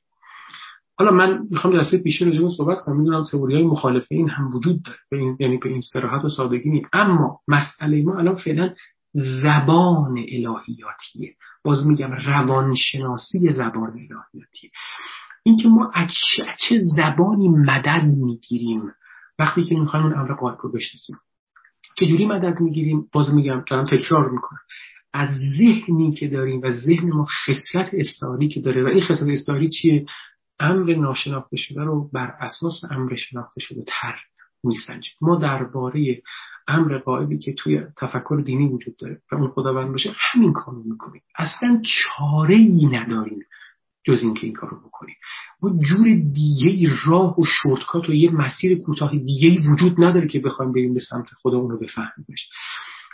حالا من می‌خوام جلسه پیش راجع صحبت کنم. می‌دونم تئوری های مخالف این هم وجود داره. به این یعنی به این صراحت و سادگی نیست. اما مسئله ما الان فعلا زبان الهیاتیه. باز میگم روانشناسی زبان الهیاتیه. اینکه ما از چه زبانی مدد می‌گیریم وقتی که می‌خوایم اون امر قائب رو بشناسیم. چجوری مدد می‌گیریم؟ باز میگم دارم تکرار می‌کنم. از ذهنی که داریم و ذهن ما خصلت استعاری که داره و این خصلت استعاری چیه؟ امر ناشناخته شده رو بر اساس امر شناخته شده تر. میسنجیم ما درباره امر قائبی که توی تفکر دینی وجود داره و اون خداوند باشه همین کارو می‌کنیم. اصلا چاره ای نداریم جز اینکه این کارو بکنیم. ما جور دیگه راه و شورتکات و یه مسیر کوتاه دیگه وجود نداره که بخوایم بریم به سمت خدا اونو بفهمیمش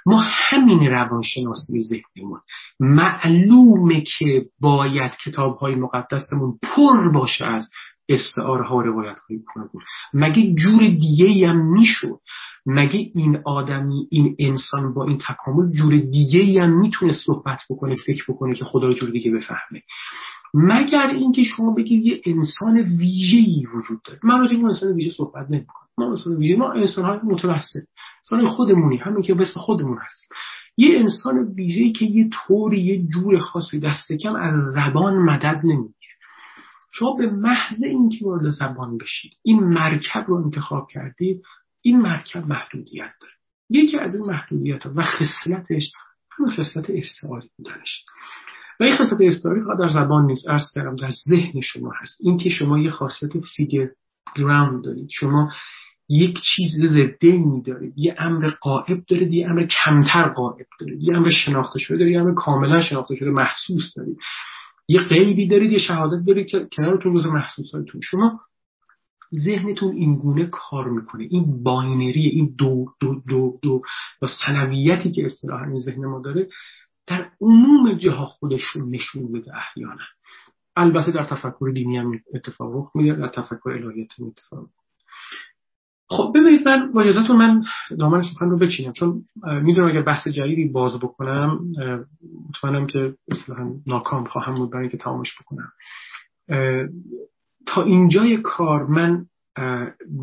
ما همین روانشناسی ذهنمون. معلومه که باید کتاب های مقدسمون پر باشه از استعاره ها روایت های بود مگه جور دیگه هم می‌شد؟ مگه این آدمی این انسان با این تکامل جور دیگه هم می‌تونه صحبت بکنه فکر بکنه که خدا جور دیگه بفهمه؟ مگر اینکه شما بگید یه انسان ویژه‌ای وجود داره؟ من راجع به انسان ویژه صحبت نمی‌کنم. ما انسان ویژه ما انسان های متوسط انسان خودمونی همین که به خودمون هستیم. یه انسان ویژه‌ای که یه طوری یه جور خاصی دست کم از زبان مدد نمی‌گیره. شما به محض اینکه وارد زبان بشید این مرکب رو انتخاب کردید این مرکب محدودیت داره. یکی از این محدودیت ها و خصلتش همون خصلت استعاری بودنش. و این خصلت استعاری فقط در زبان نیست ارز کردم در ذهن شما هست. این که شما یه خاصیت فیگر گراوند دارید شما یک چیز ضده ای دارید یه امر قائب دارید یه امر کمتر قائب دارید یه امر شناخته شده دارید یه امر کاملا شناخته شده محسوس دارید. یه غیبی دارید یه شهادت دارید که کنارتون روز محسوساتتون شما ذهنتون این گونه کار می‌کنه. این binary این دو دو دو دو یا ثنویتی که اصطلاحا این ذهن ما داره در عموم جاها خودشون نشون بده احیانا. البته در تفکر دینی هم اتفاق میده در تفکر الهیات هم اتفاق خب ببینید من با اجازهتون من دامن سخن رو بچینم. چون می‌دونم اگر بحث جدیدی باز بکنم مطمئنم که اصلا ناکام خواهم بود برای اینکه تمامش بکنم. تا اینجای کار من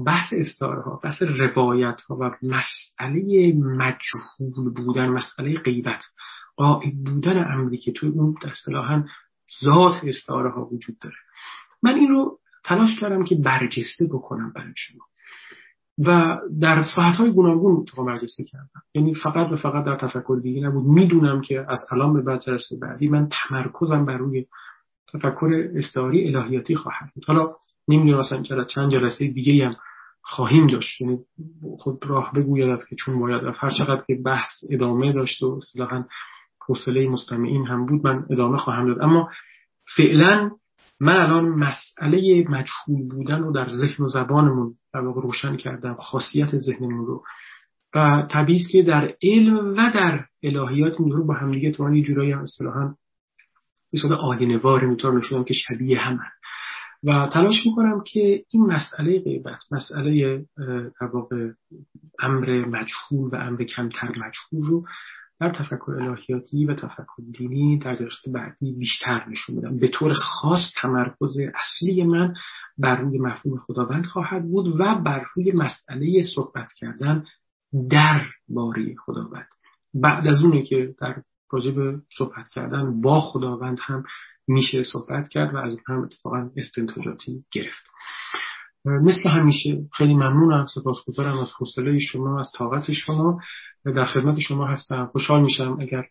بحث استعاره ها بحث روایت ها و مسئله مجهول بودن مسئله غیبت قائب بودن امری که توی اون اصطلاحا ذات استعاره ها وجود داره. من این رو تلاش کردم که برجسته بکنم برای شما. و در ساعت های گوناگون تو برجسته کردم. یعنی فقط و فقط در تفکر دیگه نبود. می‌دونم که از الان به بعد جلسه بعدی من تمرکزم بر روی تفکر استعاری الهیاتی خواهد بود. حالا نمی‌دونم اصلا چند جلسه دیگه هم خواهیم داشت. یعنی خود راه بگوید که چون باید هر چقدر که بحث ادامه داشت و اصطلاحا حوصله مستمعین هم بود من ادامه خواهم داد. اما فعلا من الان مسئله مجهول بودن رو در ذهن و زبانمون در واقع روشن کردم خاصیت ذهنمون رو. و طبیعی که در علم و در الهیات این رو با همدیگه تو یه جورایی هم اصطلاحا صورت آینوار می‌تونم نشونم که شبیه هم و تلاش می‌کنم که این مسئله غیبت مسئله در واقع امر مجهول و امر کمتر مجهول رو در تفکر الهیاتی و تفکر دینی در جلسه بعدی بیشتر نشون بدم به طور خاص تمرکز اصلی من بر روی مفهوم خداوند خواهد بود و بر روی مسئله صحبت کردن در باری خداوند. بعد از اونه که در راجع به صحبت کردن با خداوند هم میشه صحبت کرد و از اون هم اتفاقا استنتاجاتی گرفت. مثل همیشه خیلی ممنونم سپاسگزارم از حوصله شما از طاقت شما. در خدمت شما هستم. خوشحال میشم اگر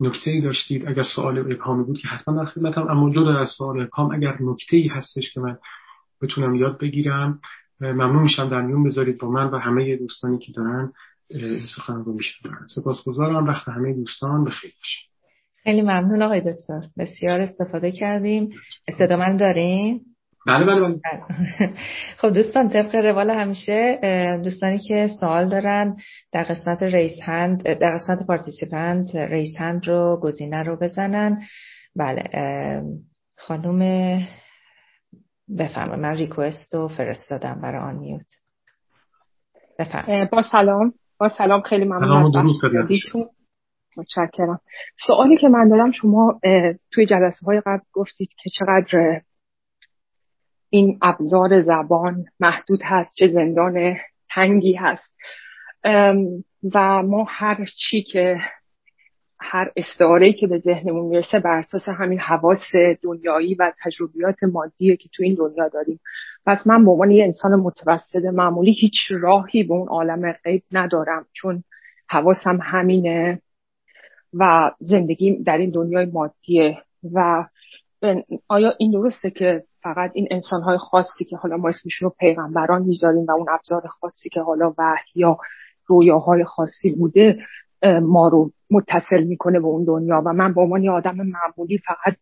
نکته ای داشتید اگر سوال ابهامی بود که حتما در خدمتم اما جدا از سوال ابهام اگر نکته ای هستش که من بتونم یاد بگیرم ممنون میشم در میون بذارید با من و همه دوستانی که دارن سخن رو میشنون سپاسگزارم. وقت همه دوستان بخیر خیلی ممنون آقای دکتر. بسیار استفاده کردیم. صدا من داریم بله بله بله. خب دوستان طبق روال همیشه دوستانی که سوال دارن در قسمت raise hand در قسمت participant raise hand رو گزینه رو بزنن. بله خانوم بفرمایید من request رو فرستادم برای unmute. بفرمایید. با سلام. با سلام خیلی ممنون از متشکرم. سوالی که من دارم شما توی جلسه های قبل گفتید که چقدر این ابزار زبان محدود هست چه زندان تنگی هست. و ما هر چی که هر استعاره که به ذهنمون می‌رسه بر اساس همین حواس دنیایی و تجربیات مادیه که تو این دنیا داریم. پس من به عنوان یه انسان متوسط معمولی هیچ راهی به اون عالم غیب ندارم چون حواسم همینه و زندگی در این دنیای مادیه. و آیا این درسته که فقط این انسانهای خاصی که حالا ما اسمشون رو پیغمبران می‌ذاریم و اون ابزار خاصی که حالا وحی یا رویاهای خاصی بوده ما رو متصل می‌کنه به اون دنیا؟ و من به عنوان یه آدم معمولی فقط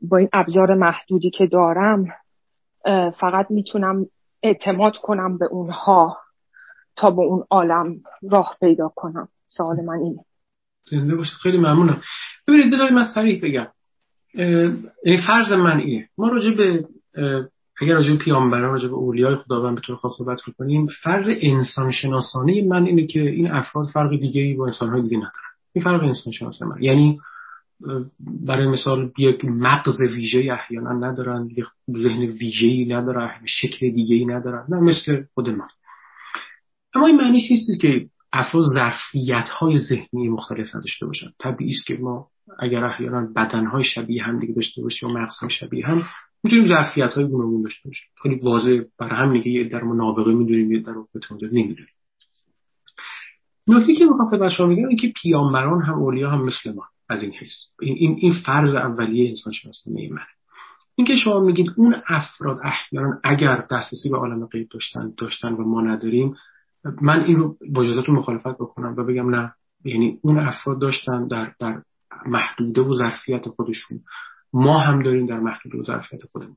با این ابزار محدودی که دارم فقط می‌تونم اعتماد کنم به اونها تا به اون عالم راه پیدا کنم. سوال من اینه. زنده باشید. خیلی ممنونم. ببینید بذارید من سریع بگم. یعنی فرض من اینه ما راجع به اگر راجع به پیامبران راجع به اولیای خداوند به طور خاص صحبت کنیم فرض انسان شناسانه من اینه که این افراد فرق دیگه ای با انسانهای دیگه ندارن. این فرق انسان شناسانه من یعنی برای مثال یک مغز ویژه احیانا ندارن یک ذهن ویژه ای ندارن شکل دیگه ای ندارن نه مثل خود من اما این معنیش نیست که افراد ظرفیت های ذهنی مختلف نداشته باشن. طبیعی است که ما اگر احیانا بدن های شبیه هم دیگه داشته باشیم و مغز های شبیه هم می‌تونیم ظرفیت های گوناگون داشته باشیم. خیلی واضح برای همینه که یه در ما نابغه می‌دونیم یه در رو نمی‌دونیم. نکته که می‌خوام خدمت شما میگم این که پیامبران هم اولیا هم مثل ما. از این حس این این, فرض اولیه انسان شناسانه من اینکه شما میگید اون افراد احیانا اگر دسترسی به عالم غیب داشتن داشتن و ما نداریم من این رو با اجازهتون مخالفت بکنم و بگم نه. یعنی اون افراد داشتن در در محدوده و ظرفیت خودشون. ما هم داریم در محدوده و ظرفیت خودمون.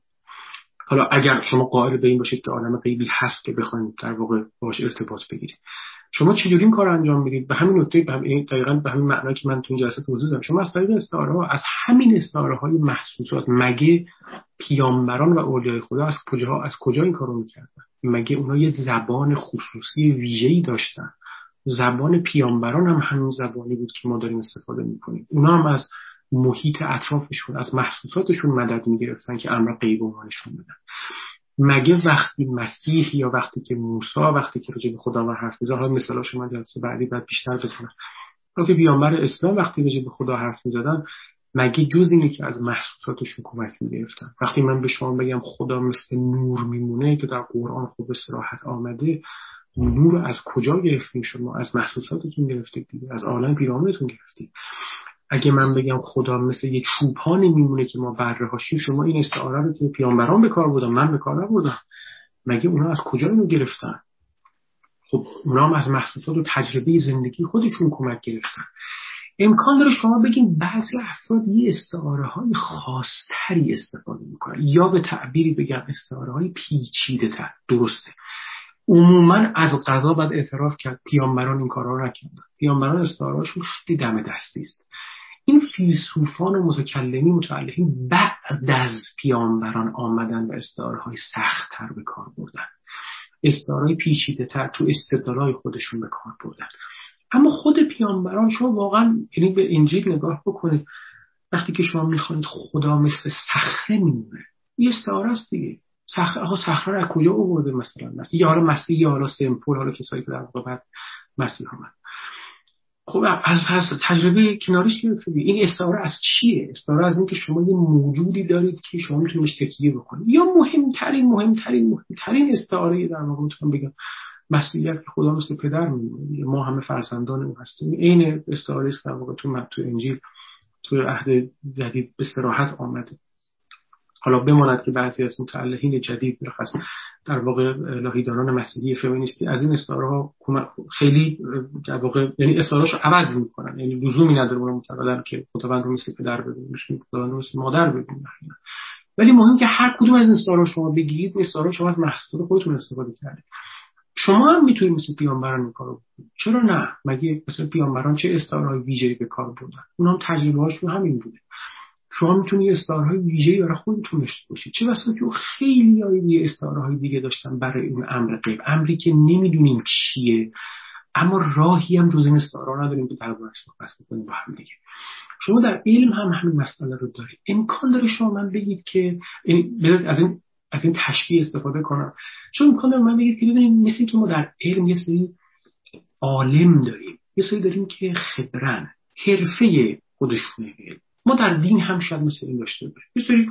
حالا اگر شما قائل به این باشید که عالم غیبی هست که بخواید در واقع باش ارتباط بگیرید شما چجوری این کار انجام می‌دید؟ به همین نکته به همین دقیقاً به همین معنی که من تو این جلسه توضیح دادم. شما از طریق استعاره ها از همین استعاره های محسوسات مگه پیامبران و اولیای خدا از کجا از کجا این کارو می‌کردن؟ مگه اونا یه زبان خصوصی ویژه‌ای داشتن؟ زبان پیامبران هم همین زبانی بود که ما داریم استفاده می‌کنیم. اونا هم از محیط اطرافشون از محسوساتشون مدد می‌گرفتن که امر غیب نشون بدن. مگه وقتی مسیح یا وقتی که موسی وقتی که راجع به خدا و حرف می‌زد حالا مثالاش من جلسه بعدی بعد بیشتر بزنم. وقتی پیامبر اسلام وقتی راجع به خدا حرف می‌زدن مگه جز اینه که از محسوساتشون کمک می‌گرفتن؟ وقتی من به شما بگم خدا مثل نور میمونه که در قرآن خوب سراحت آمده نور از کجا گرفتیم شما؟ از محسوساتتون گرفتید دیگه از عالم پیرامونتون گرفتید. اگه من بگم خدا مثل یه چوپانی میمونه که ما بره هاشیم شما این استعاره رو که پیامبران به کار بودن من به کار نبودم. مگه اونا از کجا اینو گرفتن؟ خب اونا هم از محسوسات و تجربه زندگی خودشون کمک گرفتن. امکان داره شما بگین بعضی افراد یه استعاره های خاصتری استفاده می‌کنن. یا به تعبیری بگم استعاره های پیچیده تر درسته. عموما از قضا باید اعتراف کرد. پیامبران این کارا رو نکردن. پیامبران استعارهاشون خیلی دم دستی است. این فیلسوفان و متکلمی متعلقین بعد از پیامبران آمدن و استعاره های سخت تر به کار بردن. استعاره های پیچیده تر تو استدلال خودشون به کار بردن. اما خود پیامبران شما واقعا یعنی به انجیل نگاه بکنید. وقتی که شما می‌خواید خدا مثل صخره میمونه یه استعاره است دیگه. صخره ها صخره رو از کجا آورده مثلا؟ مثلا یا حالا مسیح یا حالا سمپل حالا کسایی که در واقع بعد مسیح آمد خب از, از تجربه کنارش گرفته این استعاره از چیه؟ استعاره از اینکه شما یه موجودی دارید که شما می‌تونید تکیه بکنید. یا مهمترین مهمترین مهمترین استعاره در واقع می‌تونم بگم مسیحیت که خدا مثل پدر میمونه. ما همه فرزندان او هستیم. عین استعاره است در واقع تو تو انجیل تو عهد جدید به صراحت آمده. حالا بماند که بعضی از متعلقین جدید مرخص در واقع لاهیدانان مسیحی فمینیستی از این استعاره ها خیلی در واقع یعنی استعارهاشو عوض می‌کنن. یعنی لزومی نداره اون معتقدن که خداوند رو مثل پدر ببینیم خداوند رو مثل مادر ببینیم ولی مهم که هر کدوم از این استعاره شما بگیرید این استعاره شما از محصول خودتون استفاده کردید. شما هم می‌تونید مثل پیامبران این کارو چرا نه؟ مگه مثل پیامبران چه استعاره ویژه‌ای به کار بردن؟ اونها هم تجربه هاشون همین بوده. شما می‌تونید استعارهای ویژه‌ای برای خودتون داشته باشید چه بسا که خیلی های استعارهای دیگه داشتن برای اون امر غیب. امری که نمی‌دونیم چیه اما راهی هم جز این استعاره نداریم که در صحبت بکنیم با هم دیگه. شما در علم هم همین مسئله رو دارید. امکان داره شما من بگید که از این از این تشبیه استفاده کنم. چون امکان داره من بگید که ببینید مثل که ما در علم یه سری عالم داریم. یه سری داریم که خبرن. حرفه خودشونه. علم ما در دین هم شاید مثل این داشته باشیم. یه سری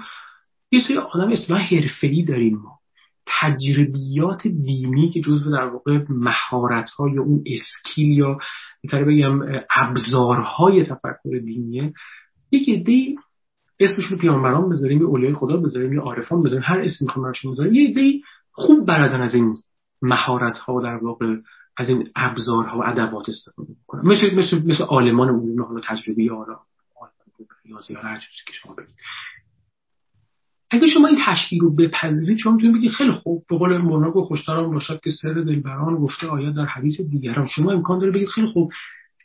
یه سری آدم اصلاح حرفه‌ای داریم ما. تجربیات دینی که جزو در واقع مهارت های اون اسکیل یا به بگم ابزارهای تفکر دینیه یک عده اسمشون پیامبران بذاریم یه اولیای خدا بذاریم یه عارفان بذاریم هر اسم می‌خوام براشون بذاریم یه عده خوب بلدن از این مهارت ها در واقع از این ابزارها و ادوات استفاده می‌کنن. مثل مثل مثل عالمان علوم حالا تجربی یا حالا ریاضی یا هر چیزی که شما بگید اگه شما این تشکیل رو بپذیرید شما می‌تونید بگید خیلی خوب به قول مولانا گفت خوشترم باشد که سر دلبران گفته آید در حدیث دیگران. شما امکان داره بگید خیلی خوب.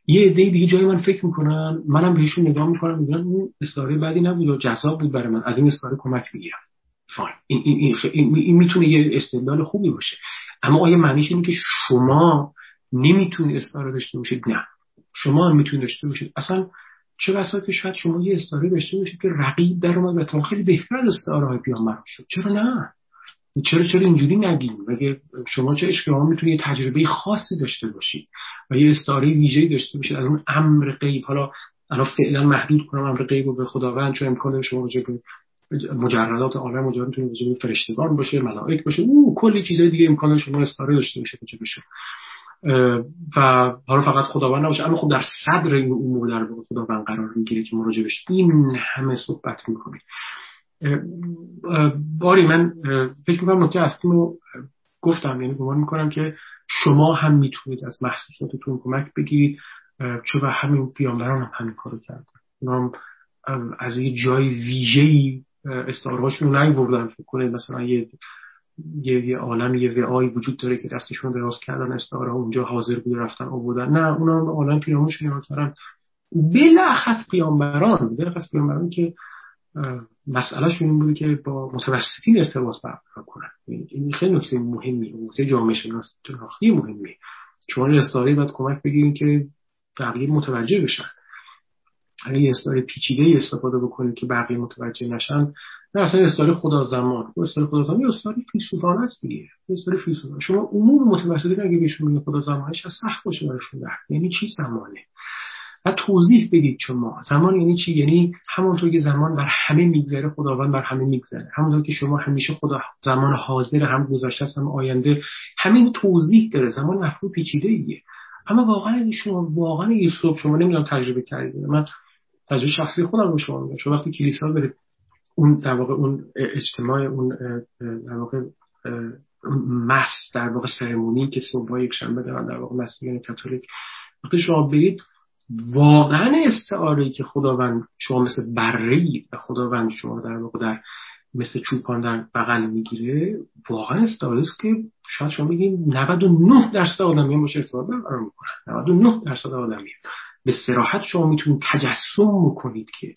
یه عده دیگه جای من فکر می‌کنن منم بهشون نگاه می‌کنم میگن اون استاره بعدی نبود و جذاب بود برای من. از این استاره کمک می‌گیرم. فاین این, این, این, این, می‌تونه یه استدلال خوبی باشه. اما آیا معنیش اینه که شما نمی‌تونید استاره داشته باشید؟ نه. شما هم می‌تونید داشته باشید. اصلا چه بسا که شاید شما یه استاره داشته باشید که رقیب در اومد و تا خیلی بهتر از استاره های پیامبر شد. چرا نه؟ چرا چرا اینجوری نگیم مگه شما چه اشکال می‌تونید یه تجربه خاصی داشته باشید و یه استاره ویژه‌ای داشته باشید از اون امر غیب حالا الان فعلا محدود کنم امر غیب رو به خداوند چون امکان شما به مجردات عالم مجرد می‌تونه راجع فرشتگان باشه ملائک باشه. او کلی چیزای دیگه امکان شما استاره داشته باشه بشه و حالا فقط خداوند نباشه. اما خب در صدر این امور در واقع خداوند قرار می‌گیره که مراجعش این همه صحبت می‌کنیم. باری من فکر می‌کنم نکته اصلی رو گفتم یعنی گمان می‌کنم که شما هم می‌تونید از محسوساتتون کمک بگیرید چه و همین پیامبران هم همین کارو کردن. اونا از یه جای ویژه‌ای استعارهاشون رو نیوردن فکر کنید مثلا یه یه یه عالم یه وعایی وجود داره که دستشون دراز کردن استعاره اونجا حاضر بود رفتن آوردن. نه اونا عالم پیامبرشون نگاه کردن. بلخص پیامبران بلخص پیامبران که مسئلهشون این بوده که با متوسطین ارتباط برقرار کنن. این خیلی نکته مهمی نکته جامعه شناختی مهمی شما استعاره باید کمک بگیرین که بقیه متوجه بشن. اگه یه استعاره پیچیده استفاده بکنید که بقیه متوجه نشن نه اصلا استعاره خدا زمان استعاره خدا زمان استعاره فیلسوفانه است دیگه. استعاره فیلسوفانه شما عموم متوسطین اگه بهشون خدا زمانش از سخت باشه براشون یعنی چی زمانه؟ و توضیح بدید شما زمان یعنی چی؟ یعنی همونطور که زمان بر همه میگذره خداوند بر همه میگذره. همونطور که شما همیشه خدا زمان حاضر هم گذشته هم آینده همین توضیح داره. زمان مفهوم پیچیده ایه اما واقعا شما واقعا یه صبح شما نمی‌دونم تجربه کردید. من تجربه شخصی خودم رو شما میگم. شما وقتی کلیسا برید اون در واقع اون اجتماع اون در واقع مس در واقع سرمونی که صبح یک شنبه دارن در واقع مسیحیان کاتولیک. وقتی شما برید واقعا استعاره که خداوند شما مثل بره و خداوند شما در واقع در مثل چوپان در بغل می‌گیره واقعا استعاره است که شاید شما بگید 99 درصد آدمیان باشه ارتباط برقرار می‌کنن. 99 درصد آدمیان به سراحت شما می‌تونید تجسم بکنید که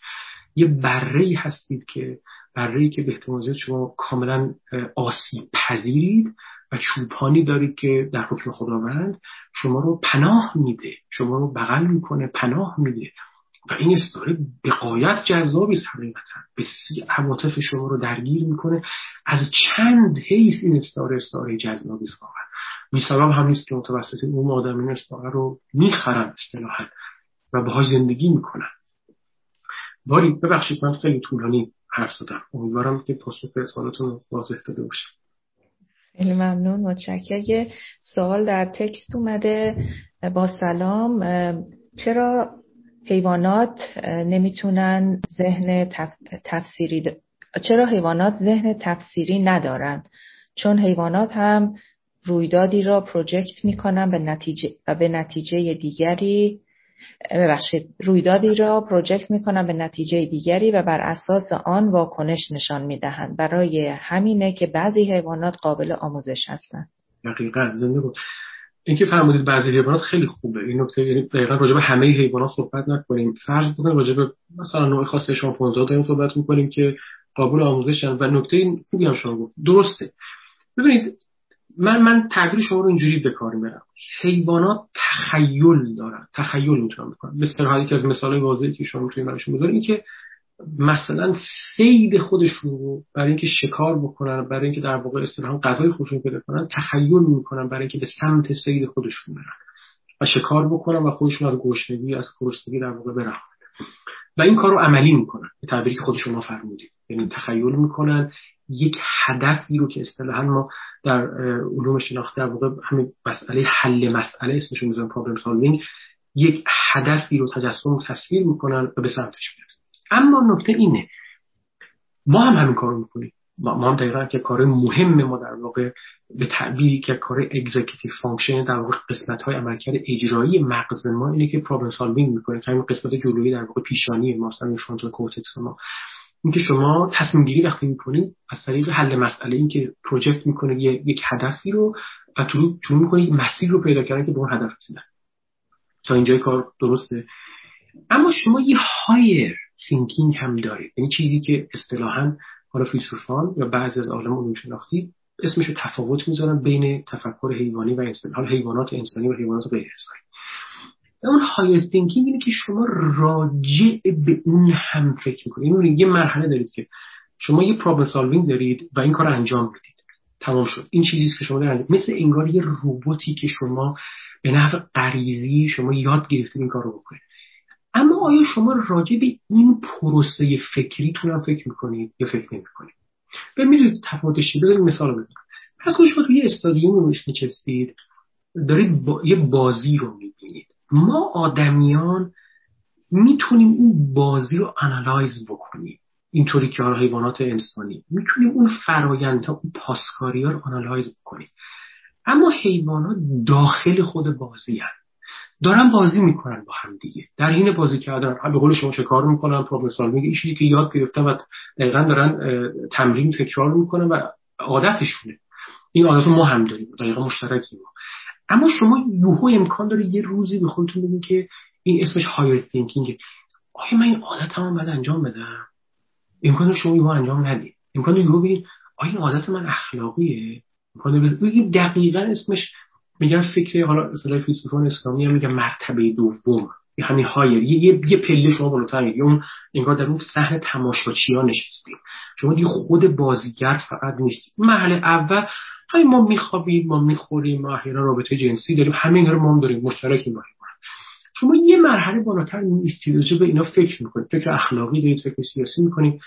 یه بره هستید که بره که به احتمال شما کاملا آسیب پذیرید و چوپانی دارید که در حکم خداوند شما رو پناه میده شما رو بغل می‌کنه پناه میده. و این استاره به قایت جذابی است حقیقتا. بسیار عواطف شما رو درگیر می‌کنه. از چند حیث این استاره استاره جذابی است واقعا. بی هم نیست که متوسط اون آدم این استاره رو می‌خرن اصطلاحا. و باهاش زندگی می‌کنن. باری ببخشید من خیلی طولانی حرف زدم. امیدوارم که پاسخ سوالتون واضح داده باشم. خیلی ممنون. متشکرم. یه سوال در تکست اومده. با سلام. چرا حیوانات نمی‌تونن ذهن تفسیری چرا حیوانات ذهن تفسیری ندارند؟ چون حیوانات هم رویدادی را پروژکت می‌کنن به نتیجه و به نتیجه دیگری ببخشید رویدادی را پروژکت می‌کنن به نتیجه دیگری و بر اساس آن واکنش نشان می‌دهند. برای همینه که بعضی حیوانات قابل آموزش هستند. دقیقا زنده بود. این که فرمودید بعضی حیوانات خیلی خوبه. این نکته یعنی دقیقا راجع به همه حیوانات صحبت نکنیم. فرض بکنیم راجع به مثلا نوع خاص شامپانزه داریم صحبت می‌کنیم که قابل آموزشن. و نکته خوبی هم شما گفت. درسته. ببینید من من تعبیر شما رو اینجوری به کار می‌برم. حیوانات تخیل دارن. تخیل می‌تونن بکنن به صراحت که از مثال واضحی که شما می‌تونید براشون بذارید این که مثلا سید خودشون رو برای اینکه شکار بکنن برای اینکه در واقع اصطلاحا غذای خودشون پیدا کنن تخیل می‌کنن برای اینکه به سمت سید خودشون برن و شکار بکنن و خودشون از گشنگی از گرسنگی در واقع برن. و این کار رو عملی می‌کنن. به تعبیری که خود شما فرمودید. یعنی تخیل می‌کنن. یک هدفی رو که اصطلاحا ما در علوم شناخت در واقع همین مسئله حل مسئله اسمش می‌ذارن پرابلم سالوینگ یک هدفی رو تجسم و تصویر می‌کنن و به سمتش میرن. اما نکته اینه ما هم همین کارو می‌کنیم. ما هم دقیقا که کار مهم ما در واقع به تعبیری که کار executive function در واقع قسمت های عملکرد اجرایی مغز ما اینه که problem solving می‌کنه. که همین قسمت جلویی در واقع پیشانی ما مثلا کورتکس ما. اینکه شما تصمیم گیری وقتی می‌کنید از طریق حل مسئله این که project می‌کنید یک هدفی رو و تو شروع می‌کنید مسیر رو پیدا کردن که به اون هدف رسیدن. تا اینجای کار درسته. اما شما یه higher thinking هم دارید. یعنی چیزی که اصطلاحا حالا فیلسوفان یا بعضی از عالم علوم شناختی اسمش رو تفاوت می‌ذارن بین تفکر حیوانی و انسانی حالا حیوانات انسانی و حیوانات غیر انسانی اون higher thinking اینه که شما راجع به اون هم فکر می‌کنید این یه مرحله دارید که شما یه problem solving دارید و این کار انجام بدید تمام شد. این چیزی که شما دارید مثل انگار یه روبوتی که شما به نحو غریزی شما یاد گرفتید این کار رو بکنید. اما آیا شما راجع به این پروسه فکریتون هم فکر می‌کنید یا فکر نمی‌کنید؟ به می‌دونید تفاوتش چیه؟ بذارید مثال بزنم. پس شما توی استادیوم نشستید دارید یه بازی رو می‌بینید. ما آدمیان می‌تونیم اون بازی رو analyze بکنیم. اینطوری که حیوانات انسانی. می‌تونیم اون فرایند اون پاسکاری ها رو analyze بکنیم. اما حیوانات داخل خود بازی هن. دارن بازی می‌کنن با هم دیگه. در این بازی کردن. به قول شما کار می‌کنن؟ problem solving ایشی که یاد گرفتن و دقیقا دارن تمرین تکرار می‌کنن و عادتشونه. این عادت ما هم داریم. دقیقا مشترکی ما اما شما یوهو امکان داره یه روزی به خودتون بگین که این اسمش higher thinking آیا من این عادت هم باید انجام بدم. امکان داره شما یوهو انجام ندید امکان داره یوهو بگین آیا این عادت من اخلاقیه. امکان داره دقیقا اسمش میگن فکر حالا اصطلاح فیلسوفان اسلامی هم میگن مرتبه دوم. همین هایر یه, یه پله شما بالاتر میگه اون انگار در اون صحنه تماشاچی ها نشستیم شما دیگه خود بازیگر فقط نیستید مرحله اول همین ما میخوابیم ما می‌خوریم ما احیانا رابطه جنسی داریم همه اینا رو ما هم داریم مشترکی ما شما یه مرحله بالاتر نیستید به اینا فکر می‌کنید فکر اخلاقی دارید فکر سیاسی می‌کنید.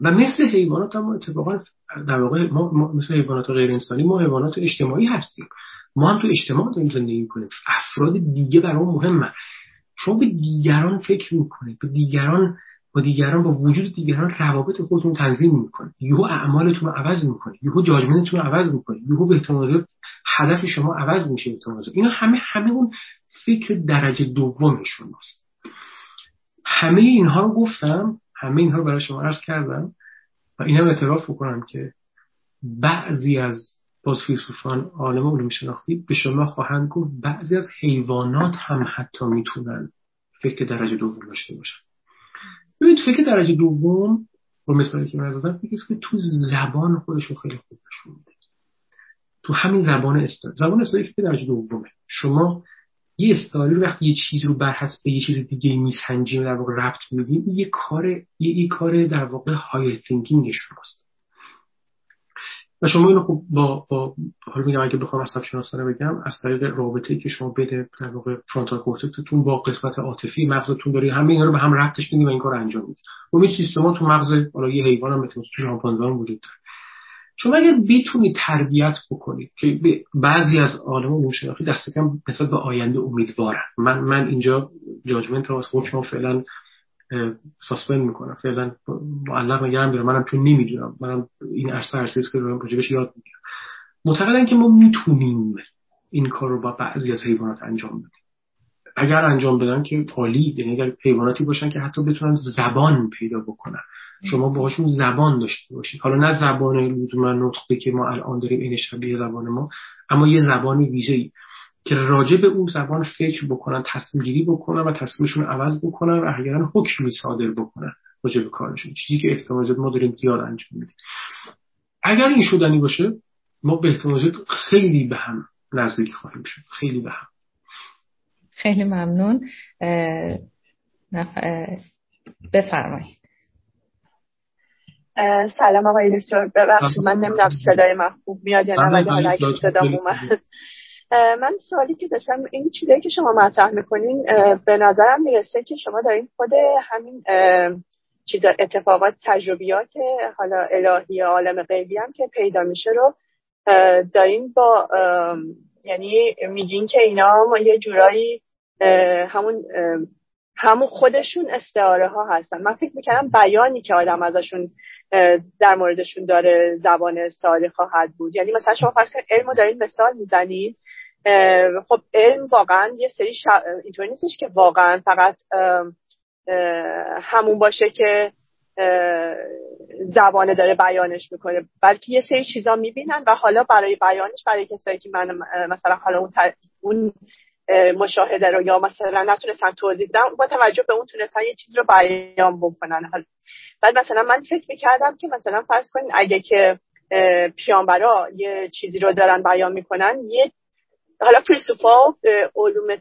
و مثل حیوانات هم اتفاقا در واقع ما, مثل حیوانات غیر انسانی ما حیوانات اجتماعی هستیم. ما هم تو اجتماع داریم زندگی کنیم افراد دیگه برای مهمه. شما به دیگران فکر می‌کنید به دیگران با دیگران با وجود دیگران روابط خودتون تنظیم می‌کنید یهو اعمالتون رو عوض می‌کنید یهو جاجمنتتون رو عوض می‌کنید یهو به احتمال هدف شما عوض میشه احتمال اینا همه همه اون فکر درجه دوم شماست. همه اینها رو گفتم همه اینها رو برای شما عرض کردم و اینم اعتراف بکنم که بعضی از باز فیلسوفان عالم علوم شناختی به شما خواهند گفت بعضی از حیوانات هم حتی می‌تونن فکر درجه دوم داشته باشن. ببینید فکر درجه دوم با مثالی که من زدم که تو زبان خودش رو خیلی خوب نشون میده. تو همین زبان استعاری زبان استعاری فکر درجه دومه. شما یه استعاری وقتی یه چیز رو بر حسب یه چیز دیگه میسنجیم در واقع ربط میدیم یه کار یه, کار در واقع higher thinking شماست. و شما اینو خب با با حالا میگم اگه بخوام عصب شناسانه بگم از طریق رابطه که شما بده در واقع frontal cortex تون با قسمت عاطفی مغزتون داری همه اینا رو به هم ربطش میدیم و این کار انجام می‌دید اون سیستما تو مغز حالا یه حیوان هم مثل تو شامپانزه وجود داره. شما اگر بتونید تربیت بکنید که بعضی از عالم علوم شناختی دست کم نسبت به آینده امیدوارن. من من اینجا جاجمنت رو حکم فعلا ساسپند می‌کنم فعلا معلق نگرم بیارم منم چون نمی‌دونم. منم این عرصه عرصه که رو راجبش یاد می‌گیرم. معتقدن که ما می‌تونیم این کار رو با بعضی از حیوانات انجام بدیم. اگر انجام بدن که عالی یعنی اگر حیواناتی باشن که حتی بتونن زبان پیدا بکنن. شما باهاشون زبان داشته باشید. حالا نه زبان لزوما نطقی که ما الان داریم این شبیه زبان ما. اما یه زبان ویژه‌ای. که راجع به اون زبان فکر بکنن تصمیم گیری بکنن و تصمیمشون عوض بکنن و احیانا حکمی صادر بکنن راجع به کارشون. چیزی که احتمال ما داریم زیاد انجام میدیم. اگر این شدنی باشه ما به احتمال خیلی به هم نزدیک خواهیم شد. خیلی به هم. خیلی ممنون. بفرمایید. سلام آقای دکتر. ببخشید من نمی‌دونم صدای من خوب میاد یا نه ولی حالا اگه صدام اومد. من سوالی که داشتم این چیزایی که شما مطرح می‌کنین به نظرم می‌رسه که شما دارین خود همین چیز اتفاقات تجربیات حالا الهی عالم غیبی هم که پیدا میشه رو داریم با یعنی میگین که اینا ما یه جورایی همون همون خودشون استعاره ها هستن. من فکر می‌کنم بیانی که آدم ازشون در موردشون داره زبان استعاره خواهد بود. یعنی مثلا شما فرض کنید علم رو دارین مثال می‌زنید خب علم واقعا یه سری ش... اینطوری نیستش که واقعا فقط همون باشه که زبانه داره بیانش می‌کنه بلکه یه سری چیزا می‌بینن و حالا برای بیانش برای کسایی که من مثلا حالا اون, اون مشاهده رو یا مثلا نتونستن توضیح بدم با توجه به اون تونستن یه چیز رو بیان بکنن. حالا بعد مثلا من فکر می‌کردم که مثلا فرض کنین اگه که پیانبرا یه چیزی رو دارن بیان می‌کنن یه حالا فیلسوفا علوم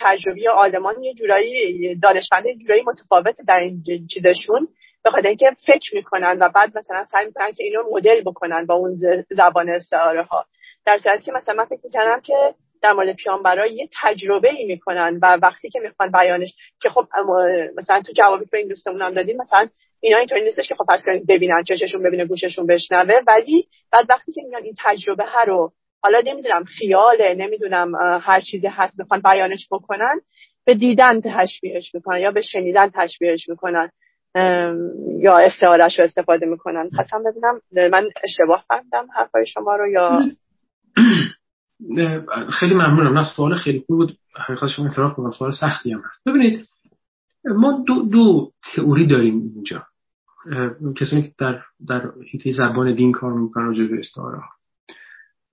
تجربی آلمان یه جورایی دانشمند یه جورایی متفاوت در این چیزشون. به خاطر اینکه فکر می‌کنن و بعد مثلا سعی می‌کنن که اینو مدل بکنن با اون زبان استعاره ها در صورتی که مثلا من فکر می‌کنم که در مورد برای یه تجربه ای می‌کنن و وقتی که می‌خوان بیانش که خب مثلا تو جوابی که این دوستمون هم دادیم مثلا اینا اینطوری نیستش که خب فرض ببینن چششون ببینه گوششون بشنوه. ولی بعد وقتی که میان این تجربه ها رو حالا نمی‌دونم خیاله نمی‌دونم هر چیزی هست می‌خوان بیانش بکنن به دیدن تشبیهش می‌کنن یا به شنیدن تشبیهش می‌کنن یا استعارش رو استفاده می‌کنن. خواستم ببینم من اشتباه فهمیدم حرفای شما رو یا؟ خیلی ممنونم. نه سوال خیلی خوب بود. حقیقت شما اعتراف کنم سوال سختی هم هست. ببینید ما دو, دو تئوری داریم اینجا. کسانی که در در زبان دین کار می‌کنن راجع به استعاره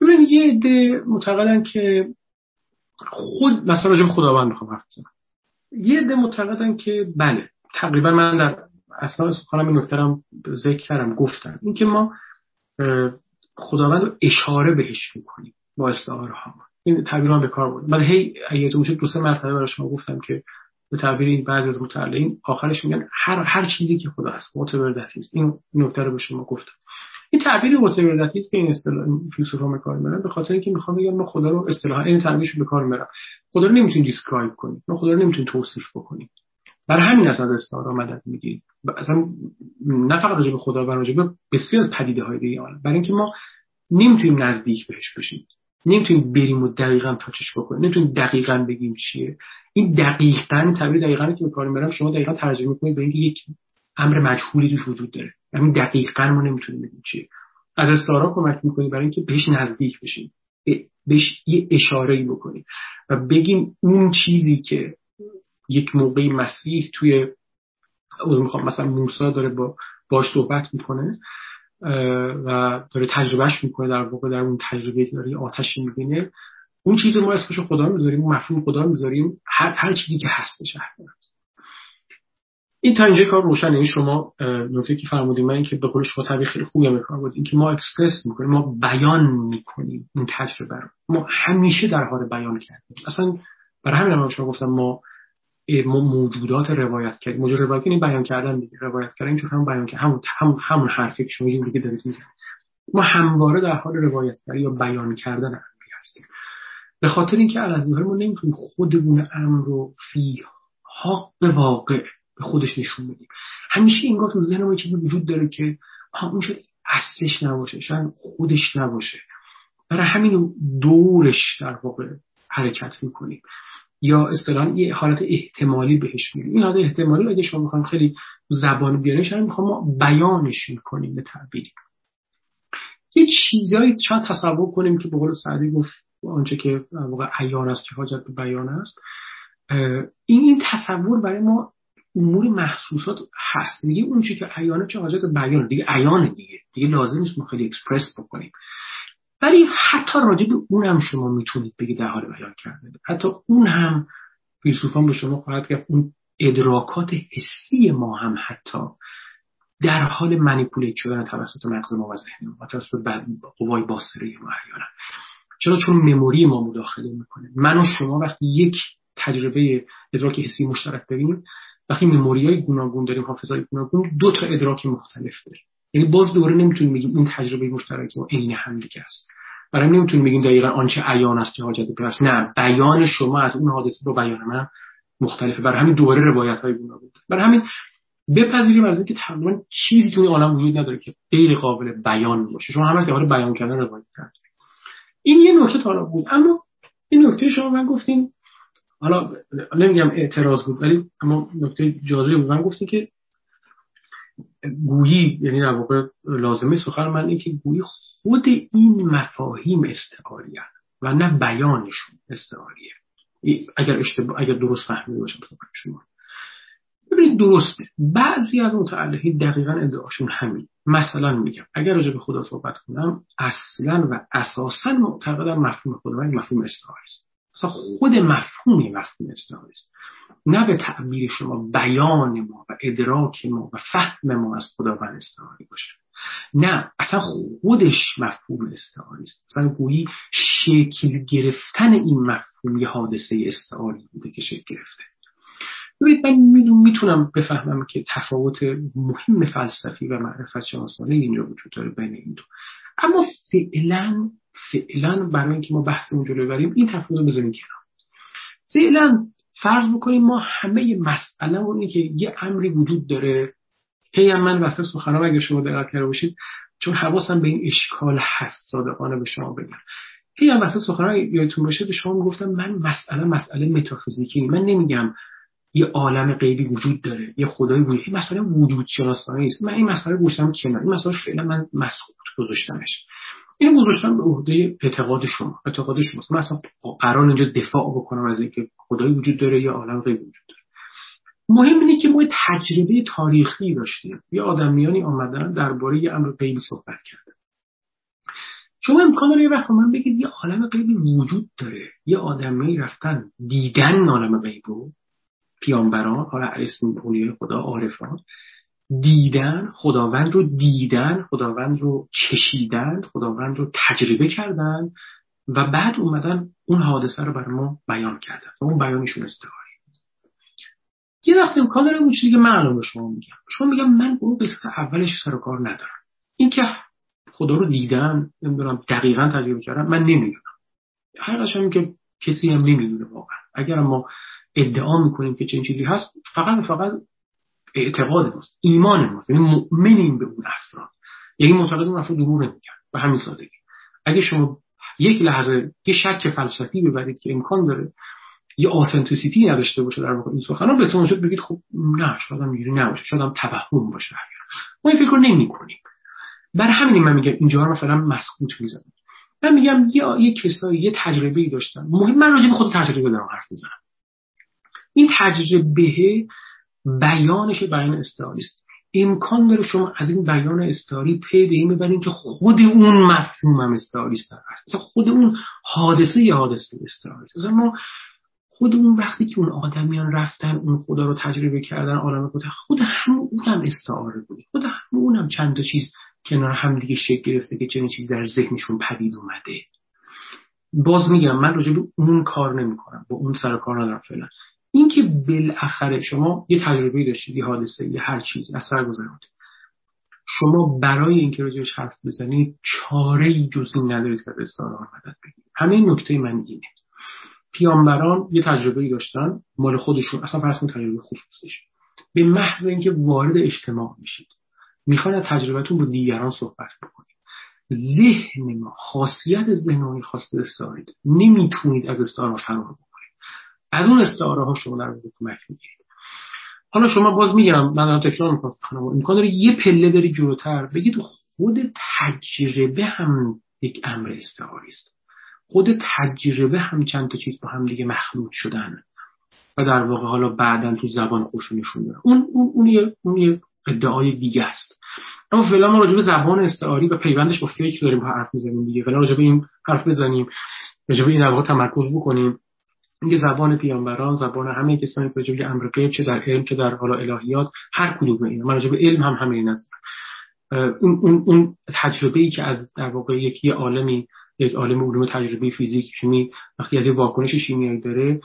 ببینید یه عده معتقدن که خود مثلا راجع خداوند می‌خوام حرف بزنم. یه عده معتقدن که بله تقریبا من در اصلا سخنم نکته ذکر کردم گفتم اینکه ما خداوند رو اشاره بهش می‌کنیم با استعاره ها این تعبیر به کار بود من هی اگه تو دو سه مرتبه برای شما گفتم که به تعبیر این بعضی از متعلقین آخرش میگن هر هر چیزی که خدا است whatever است این نکته رو به شما گفتم. این تعبیر whatever است که این اصطلاح فیلسوفا به کار می‌برن به خاطر اینکه می‌خوام بگم ما خدا رو اصطلاحا این تعبیرش به کار می‌برم. خدا رو نمی‌تونیم دیسکرایب کنیم ما خدا رو نمی‌تونیم توصیف بکنیم برای همین از استعاره مدد می‌گیریم اصلا نه فقط راجع به خدا و راجع به بسیار پدیده های دیگه برای اینکه ما نمی‌تونیم نزدیک بهش بشیم. نمی‌تونیم بریم و دقیقا تاچش بکنیم. نمی‌تونیم دقیقا بگیم چیه. این دقیقا تعبیر دقیقا که به کار می‌برم شما دقیقا ترجمه کنید به اینکه یک امر مجهولی توش وجود داره. همین دقیقا ما نمی‌تونیم بگیم چیه. از استعاره کمک می‌کنیم برای اینکه بهش نزدیک بشیم. بهش یه اشاره ای بکنیم و بگیم اون چیزی که یک موقعی مسیح توی می‌خوام مثلا موسی داره با باش صحبت می‌کنه و داره تجربهش می‌کنه در واقع در اون تجربه که داره آتشی می‌بینه. اون چیز رو ما اسمش خدا می‌ذاریم اون مفهوم خدا می‌ذاریم هر, هر چیزی که هستش این تا اینجا کار روشنه. این یعنی شما نکته که فرمودیم من که به قول شما تعبیر خیلی خوبی هم کار بود. اینکه ما اکسپرس می‌کنیم ما بیان می‌کنیم اون تجربه ما همیشه در حال بیان کردیم. اصلا برای همین هم شما گفتم ما ما موجودات روایت کردیم. موجود روایت کردیم بیان کردن دیگه. روایت کردن چون هم بیان کردن. همون همون همون حرفی که شما که دارید می‌زنید. ما همواره در حال روایت کردن یا بیان کردن امری هستیم. به خاطر اینکه از ما نمی‌تونیم خودمون امر رو فی حق واقع به خودش نشون بدیم همیشه انگار تو ذهن ما چیزی وجود داره که اون شاید اصلش نباشه شاید خودش نباشه. برای همین دورش در واقع حرکت می‌کنیم. یا اصطلاحا یه حالت احتمالی بهش میگیم. این حالت احتمالی اگه شما می‌خوایم خیلی زبان بیارنش هم می‌خوام ما بیانش می‌کنیم به تعبیری. یه چیزایی شاید تصور کنیم که به قول سعدی گفت آنچه که واقع عیان است که حاجت به بیان است. این این تصور برای ما امور محسوسات هست. دیگه اون چی که عیانه چه حاجت بیان. دیگه عیانه دیگه. دیگه لازم نیست ما خیلی اکسپرس بکنیم. ولی حتی راجع به اون هم شما می‌تونید بگید در حال بیان کرده حتی اون هم فیلسوفان به شما خواهد که اون ادراکات حسی ما هم حتی در حال منیپولیت شدن توسط مغز ما و ذهن ما توسط قوای باصره ما احیانا چرا؟ چون مموری ما مداخله می‌کنه. من و شما وقتی یک تجربه ادراک حسی مشترک داریم وقتی مموری های گوناگون داریم حافظه های گوناگون دو تا ادراک مختلف داریم. یعنی باز دوره نمی‌تونیم بگیم اون تجربه مشترک ما عین هم دیگه است. برای نمی‌تونیم بگیم دقیقا آنچه عیان است که حاجت به نه بیان شما از اون حادثه با بیان من مختلفه. برای همین دوره روایت های گوناگون برای همین بپذیریم از اینکه تقریبا چیزی تو این عالم وجود نداره که غیر قابل بیان باشه. شما همه درباره بیان کردن روایت کرد این یه نکته حالا بود. اما این نکته شما من گفتین حالا نمیگم اعتراض بود ولی اما نکته جالبی بود. من گفتین که گویی یعنی در واقع لازمه سخن من این که گویی خود این مفاهیم استعاریه و نه بیانشون استعاریه. اگر اشتباه اگر درست فهمیده باشم شما. ببینید درسته. بعضی از متعلقین دقیقا ادعاشون همین. مثلا میگم اگر راجع به خدا صحبت کنم اصلا و اساسا معتقدم مفهوم خدا مفهوم استعاره است. اصلا خود مفهومی مفهوم استعاره است نه به تعبیر شما بیان ما و ادراک ما و فهم ما از خداوند استعاری باشه. نه اصلا خودش مفهوم استعاری است اصلا گویی شکل گرفتن این مفهوم یه حادثه استعاری بوده که شکل گرفته. ببینید من می‌تونم بفهمم که تفاوت مهم فلسفی و معرفت شناسانه اینجا وجود داره بین این دو. اما فعلا فعلا برای اینکه ما بحث اونجا رو ببریم این تفاوت رو بذاریم کنار. فعلا فرض بکنیم ما همه مسئله اونی که یه امری وجود داره. هی من وسط سخنرانی اگه شما دقت کرده باشید چون حواسم به این اشکال هست صادقانه به شما بگم. هی هم وسط سخنرانی یادتون باشه به شما گفتم من مسئله مسئله متافیزیکی. من نمیگم یه عالم غیبی وجود داره یه خدای وجود این مسئله وجود شناسانه است من این مسئله گوشتم کنار این مسئله فعلا من مسخوط گذاشتمش. این گذاشتم به عهده اعتقاد شما اعتقاد شما. من اصلا قرار اینجا دفاع بکنم از اینکه خدای وجود داره یا عالم غیبی وجود داره. مهم اینه که ما تجربه تاریخی داشتیم. یه آدمیانی آمدن درباره یه امر غیبی صحبت کردن. شما امکان داره یه وقت من بگید یه عالم غیبی وجود داره. یه آدمی رفتن دیدن عالم غیب پیامبران حالا اسم اولیای خدا عارفان. دیدن خداوند رو دیدن خداوند رو چشیدن خداوند رو تجربه کردن و بعد اومدن اون حادثه رو برای ما بیان کردن. و اون بیانشون استعاری یه وقت امکان داره اون چیزی که من الان شما میگم. شما میگم من اون قسمت اولش سر و کار ندارم. این که خدا رو دیدن نمی‌دونم دقیقا تجربه کردم من نمی‌دونم. هم که کسی هم نمی‌دونه واقعا. اگر ما ادعا می‌کنیم که چنین چیزی هست فقط فقط اعتقاد ماست ایمان ماست. یعنی مؤمنیم به اون افراد. یعنی معتقد اون افراد دروغ نمیگن. به همین سادگی. اگه شما یک لحظه یه شک فلسفی ببرید که امکان داره یه آثنتیسیتی نداشته باشه در واقع این سخنان به شد بگید خب نه شاید هم می‌گیری نباشه. شاید هم توهم باشه ما این فکر رو نمی کنیم برای همین من میگم اینجا رو مثلا مسکوت می‌زنم. من میگم یه یه کسایی یه تجربه ای داشتن. مهم من راجع به خود تجربه دارم حرف می‌زنم. این تجربه بیانش بیان استعاری است. امکان داره شما از این بیان استعاری پی به این ببرین که خود اون مفهوم هم استعاری است. خود اون حادثه یا حادثه استعاری است. ما خود اون وقتی که اون آدمیان رفتن اون خدا رو تجربه کردن عالم خود خود همون اونم استعاره بود. خود همون اونم چند تا چیز کنار هم دیگه شکل گرفته که چنین چیز در ذهنشون پدید اومده. باز میگم من راجع به اون کار نمی‌کنم. با اون سر کار ندارم فعلا. اینکه بالاخره شما یه تجربه داشتید یه حادثه یه هر چیز از سر گذرونید شما برای اینکه راجعش حرف بزنید چاره ای جز این ندارید که استعاره مدد بگیرید. همه نکته من اینه. پیامبران یه تجربه داشتن مال خودشون اصلا فرض تجربه خصوصیش. به محض اینکه وارد اجتماع میشید می‌خواین از تجربتون با دیگران صحبت بکنید. ذهن ما خاصیت ذهن خاص استعارید نمی‌تونید از استعاره فرار از اون استعاره ها شما در کمک می‌گیرید. حالا شما باز میگم من تکرار می‌کنم امکان داره یه پله بری جلوتر بگید خود تجربه هم یک امر استعاری است. خود تجربه هم چند تا چیز با هم دیگه مخلوط شدن و در واقع حالا بعدا تو زبان خوش نشون داره اون اون اون یه, اون یه ادعای دیگه است. اما فعلا ما راجع به زبان استعاری و پیوندش با فکر داریم حرف می‌زنیم دیگه. فعلا راجع به این حرف بزنیم راجع به این واقع تمرکز بکنیم. این زبان پیامبران زبان همه کسانی که راجع به امر چه در علم چه در حالا الهیات هر کدوم اینا. من راجع به علم هم همین است اون اون اون تجربه ای که از در واقع یکی عالمی یک عالم علوم تجربی فیزیک شیمی وقتی از یه واکنش شیمیایی داره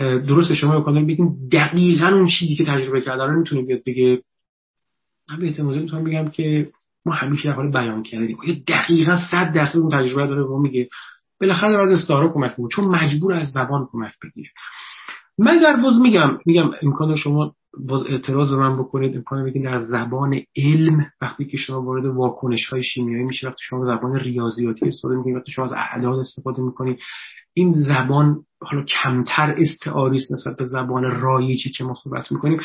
درست شما امکان بگیم دقیقا اون چیزی که تجربه کرده رو می‌تونه بیاد بگه. من به اعتماد می‌تونم بگم که ما همیشه در حال بیان کردیم یا دقیقا صد درصد اون تجربه داره و میگه. بالاخره از استعاره کمک می‌کنه چون مجبور از زبان کمک بگیره. من در باز میگم میگم امکان شما باز اعتراض من بکنید امکان بگید در زبان علم وقتی که شما وارد واکنش های شیمیایی میشه وقتی شما زبان ریاضیاتی استفاده می‌کنید وقتی شما از اعداد استفاده می‌کنید این زبان حالا کمتر استعاری است نسبت به زبان رایجی که ما صحبت می‌کنیم.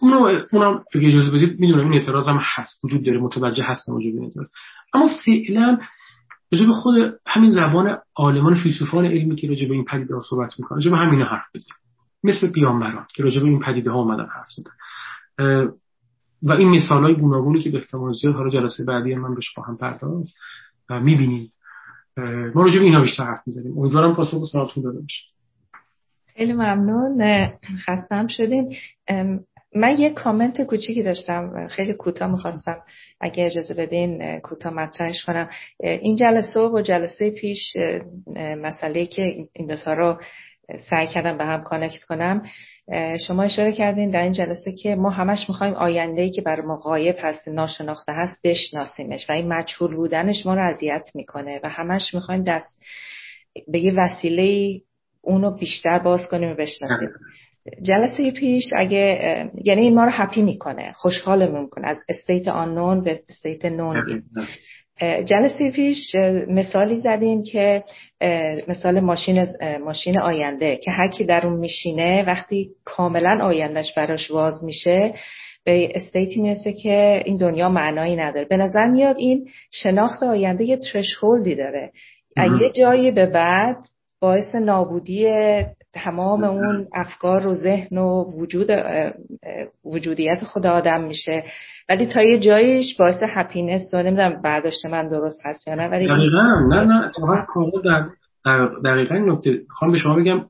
اونو اونم اگه اجازه بدید می‌دونم این اعتراض هم هست وجود داره متوجه هستم وجود این اعتراض. اما فعلا راجع به خود همین زبان عالمان فیلسوفان علمی که راجع به این پدیده ها صحبت می‌کنن راجع به همینا حرف بزنیم. مثل پیامبران که راجع به این پدیده ها اومدن حرف زدن. و این مثال های گوناگونی که به احتمال زیاد حالا جلسه بعدی من بهش خواهم پرداخت و می‌بینید ما راجع به اینا بیشتر حرف می‌زنیم. امیدوارم پاسخ سوالتون داده باشه. خیلی ممنون. خستم شدین. من یه کامنت کوچیکی داشتم خیلی کوتاه می‌خواستم اگه اجازه بدین کوتاه مطرحش کنم. این جلسه و جلسه پیش مسئله که این دوتا رو سعی کردم به هم کانکت کنم. شما اشاره کردین در این جلسه که ما همش می‌خوایم آینده که بر ما غایب هست ناشناخته هست بشناسیمش و این مجهول بودنش ما رو اذیت می‌کنه و همش می‌خوایم دست به یه وسیله اونو بیشتر باز کنیم و بشناسیم. جلسه پیش اگه یعنی این ما رو happy می‌کنه خوشحالمون می‌کنه از state unknown به state known جلسه پیش مثالی زدین که مثال ماشین ماشین آینده که هر کی در اون میشینه وقتی کاملا آیندهش براش واز میشه به state ی می‌رسه که این دنیا معنایی نداره. به نظر میاد این شناخت آینده یه threshold ی داره. یه جایی به بعد باعث نابودی تمام اون افکار و ذهن و وجود وجودیت خود آدم میشه. ولی تا یه جایش باعث هپینس و نمی‌دونم برداشت من درست هست یا نه ولی دقیقا. نه نه اتفاقا در دقیقا نکته. خواهم به شما بگم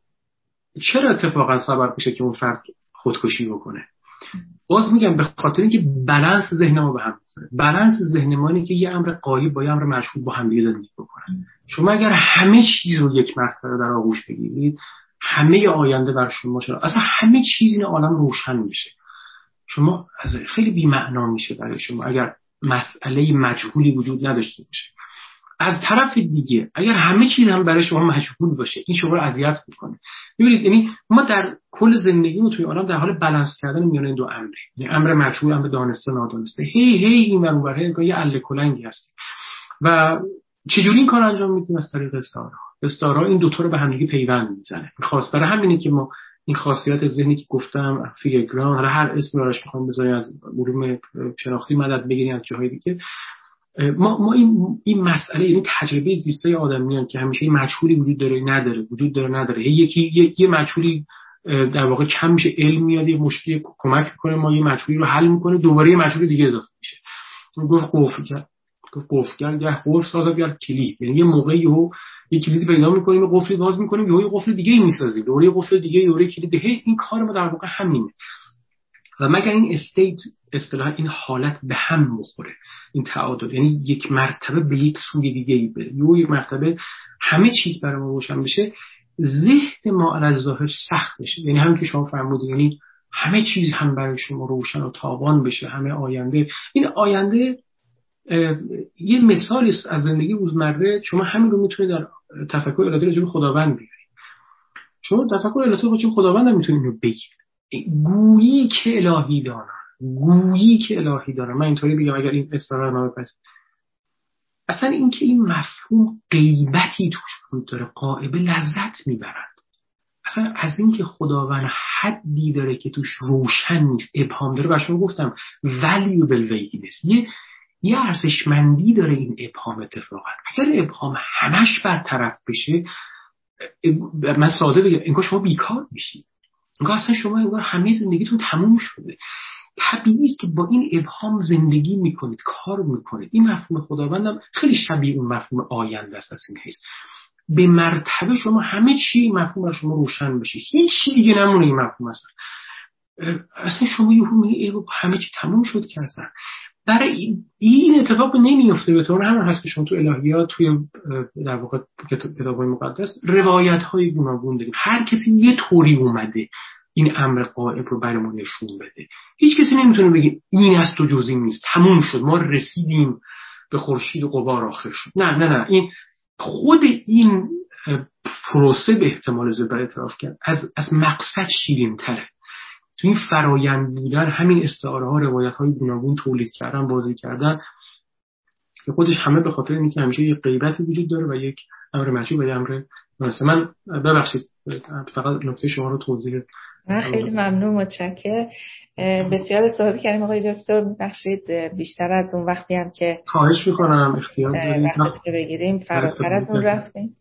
چرا اتفاقا سبب میشه که اون فرد خودکشی بکنه؟ باز میگم به خاطر اینکه بالانس ذهن ما به هم بالانس ذهن ما که یه امر قایب با یه امر مشهود با هم دیگه زندگی بکنن. شما اگر همه چیز رو یک مرتبه در آغوش بگیرید همه آینده بر شما شد اصلا همه چیز این عالم روشن میشه. شما خیلی بی‌معنا میشه برای شما اگر مسئله مجهولی وجود نداشته باشه. از طرف دیگه اگر همه چیز هم برای شما مجهول باشه این شما رو اذیت می‌کنه. ببینید یعنی ما در کل زندگیمون توی عالم در حال بالانس کردن میان این دو امره یعنی امر مجهول امر دانسته نادانسته. هی هی این ور اون یه اله کلنگی هست. و چجوری این کار انجام میدیم از طریق استعاره استعاره این دوتا رو به همدیگه پیوند می‌زنه. خاص برای همینه که ما این خاصیت ذهنی که گفتم فیگران حالا هر اسمی براش می‌خوام بذاریم از علوم شناختی مدد بگیریم از جاهای دیگه. ما, ما این, این مسئله یعنی تجربه زیسته آدمیان که همیشه مجهولی وجود داره نداره وجود داره نداره. یکی یه, یه مجهولی در واقع کم میشه علم میاد یه مشکلی کمک می‌کنه ما یه مجهولی رو حل می‌کنه دوباره یه مجهول دیگه اضافه میشه. گفت قفل قفل یا قفل سازد یا کلید. یعنی یه موقعی یهو یه کلیدی پیدا می‌کنیم یه قفلی باز می‌کنیم یه قفل دیگه ای می‌سازیم. دوباره یه قفل دیگه یه کلید. هی این کار ما در واقع همینه. و مگر این استیت اصطلاحا این حالت به هم بخوره این تعادل. یعنی یک مرتبه به یک سوی دیگه ای بره. یه یک مرتبه همه چیز برای ما روشن بشه. ذهن ما از ظاهر سخت بشه. یعنی همین که شما فرمودید یعنی همه چیز هم برای شما روشن و تابان بشه همه آینده. این آینده یه مثالی از زندگی روزمره شما همین رو می‌تونید در تفکر الهی راجع خداوند بیارید. شما تفکر الهی راجع خداوند می‌تونید رو بگید. گویی که الهی دارم گویی که الهی دارم من اینطوری بگم اگر این استعاره نامه پس. اصلا اینکه این مفهوم غیبتی توش وجود داره قائبه لذت می‌برد اصلا از اینکه خداوند حدی داره که توش روشن نیست ابهام داره و شما گفتم valuable vagueness یه یه ارزشمندی داره این ابهام اتفاقا اگر ابهام همش برطرف بشه من ساده بگم انگار شما بیکار میشید انگار اصلا شما انگار همه زندگیتون تموم شده. طبیعی است که با این ابهام زندگی می‌کنید کار می‌کنید. این مفهوم خداوندم خیلی شبیه اون مفهوم آینده است از این حیث. به مرتبه شما همه چی مفهوم بر شما روشن بشه هیچ چی دیگه نمونه این مفهوم اصلا اصلا شما یه همه چی تموم شد که اصلا. برای این اتفاق نمیفته به طور همون هست که شما تو الهیات توی در واقع کتاب مقدس روایت های گوناگون داریم. هر کسی یه طوری اومده این امر قائب رو برامون نشون بده. هیچ کسی نمی‌تونه بگه این است و جزی نیست. تموم شد. ما رسیدیم به خورشید و قبار آخر شد. نه نه نه. این خود این پروسه به احتمال زیاد اعتراف کرد از, از مقصد شیرین تره تو این فرایند بودن همین استعاره ها روایت های گوناگون تولید کردن بازی کردن به خودش همه به خاطر اینکه همیشه یک غیبتی وجود داره و یک امر مشروع و یک امر مناسب من ببخشید فقط نکته شما رو توضیح من خیلی ممنون متشکر بسیار استفاده کردیم آقای دکتر. بخشید بیشتر از اون وقتی هم که خواهش می‌کنم اختیار دارید. بگیریم فراتر از اون رفتیم.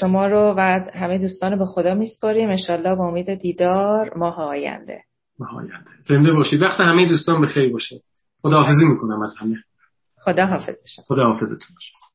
شما رو و همه دوستان به خدا میسپاریم. انشالله با امید دیدار ماه آینده. ماه آینده. زنده باشید. وقت همه دوستان به خیر باشه. خدا حافظی می‌کنم از همه. خدا حافظ خدا حافظتون باشه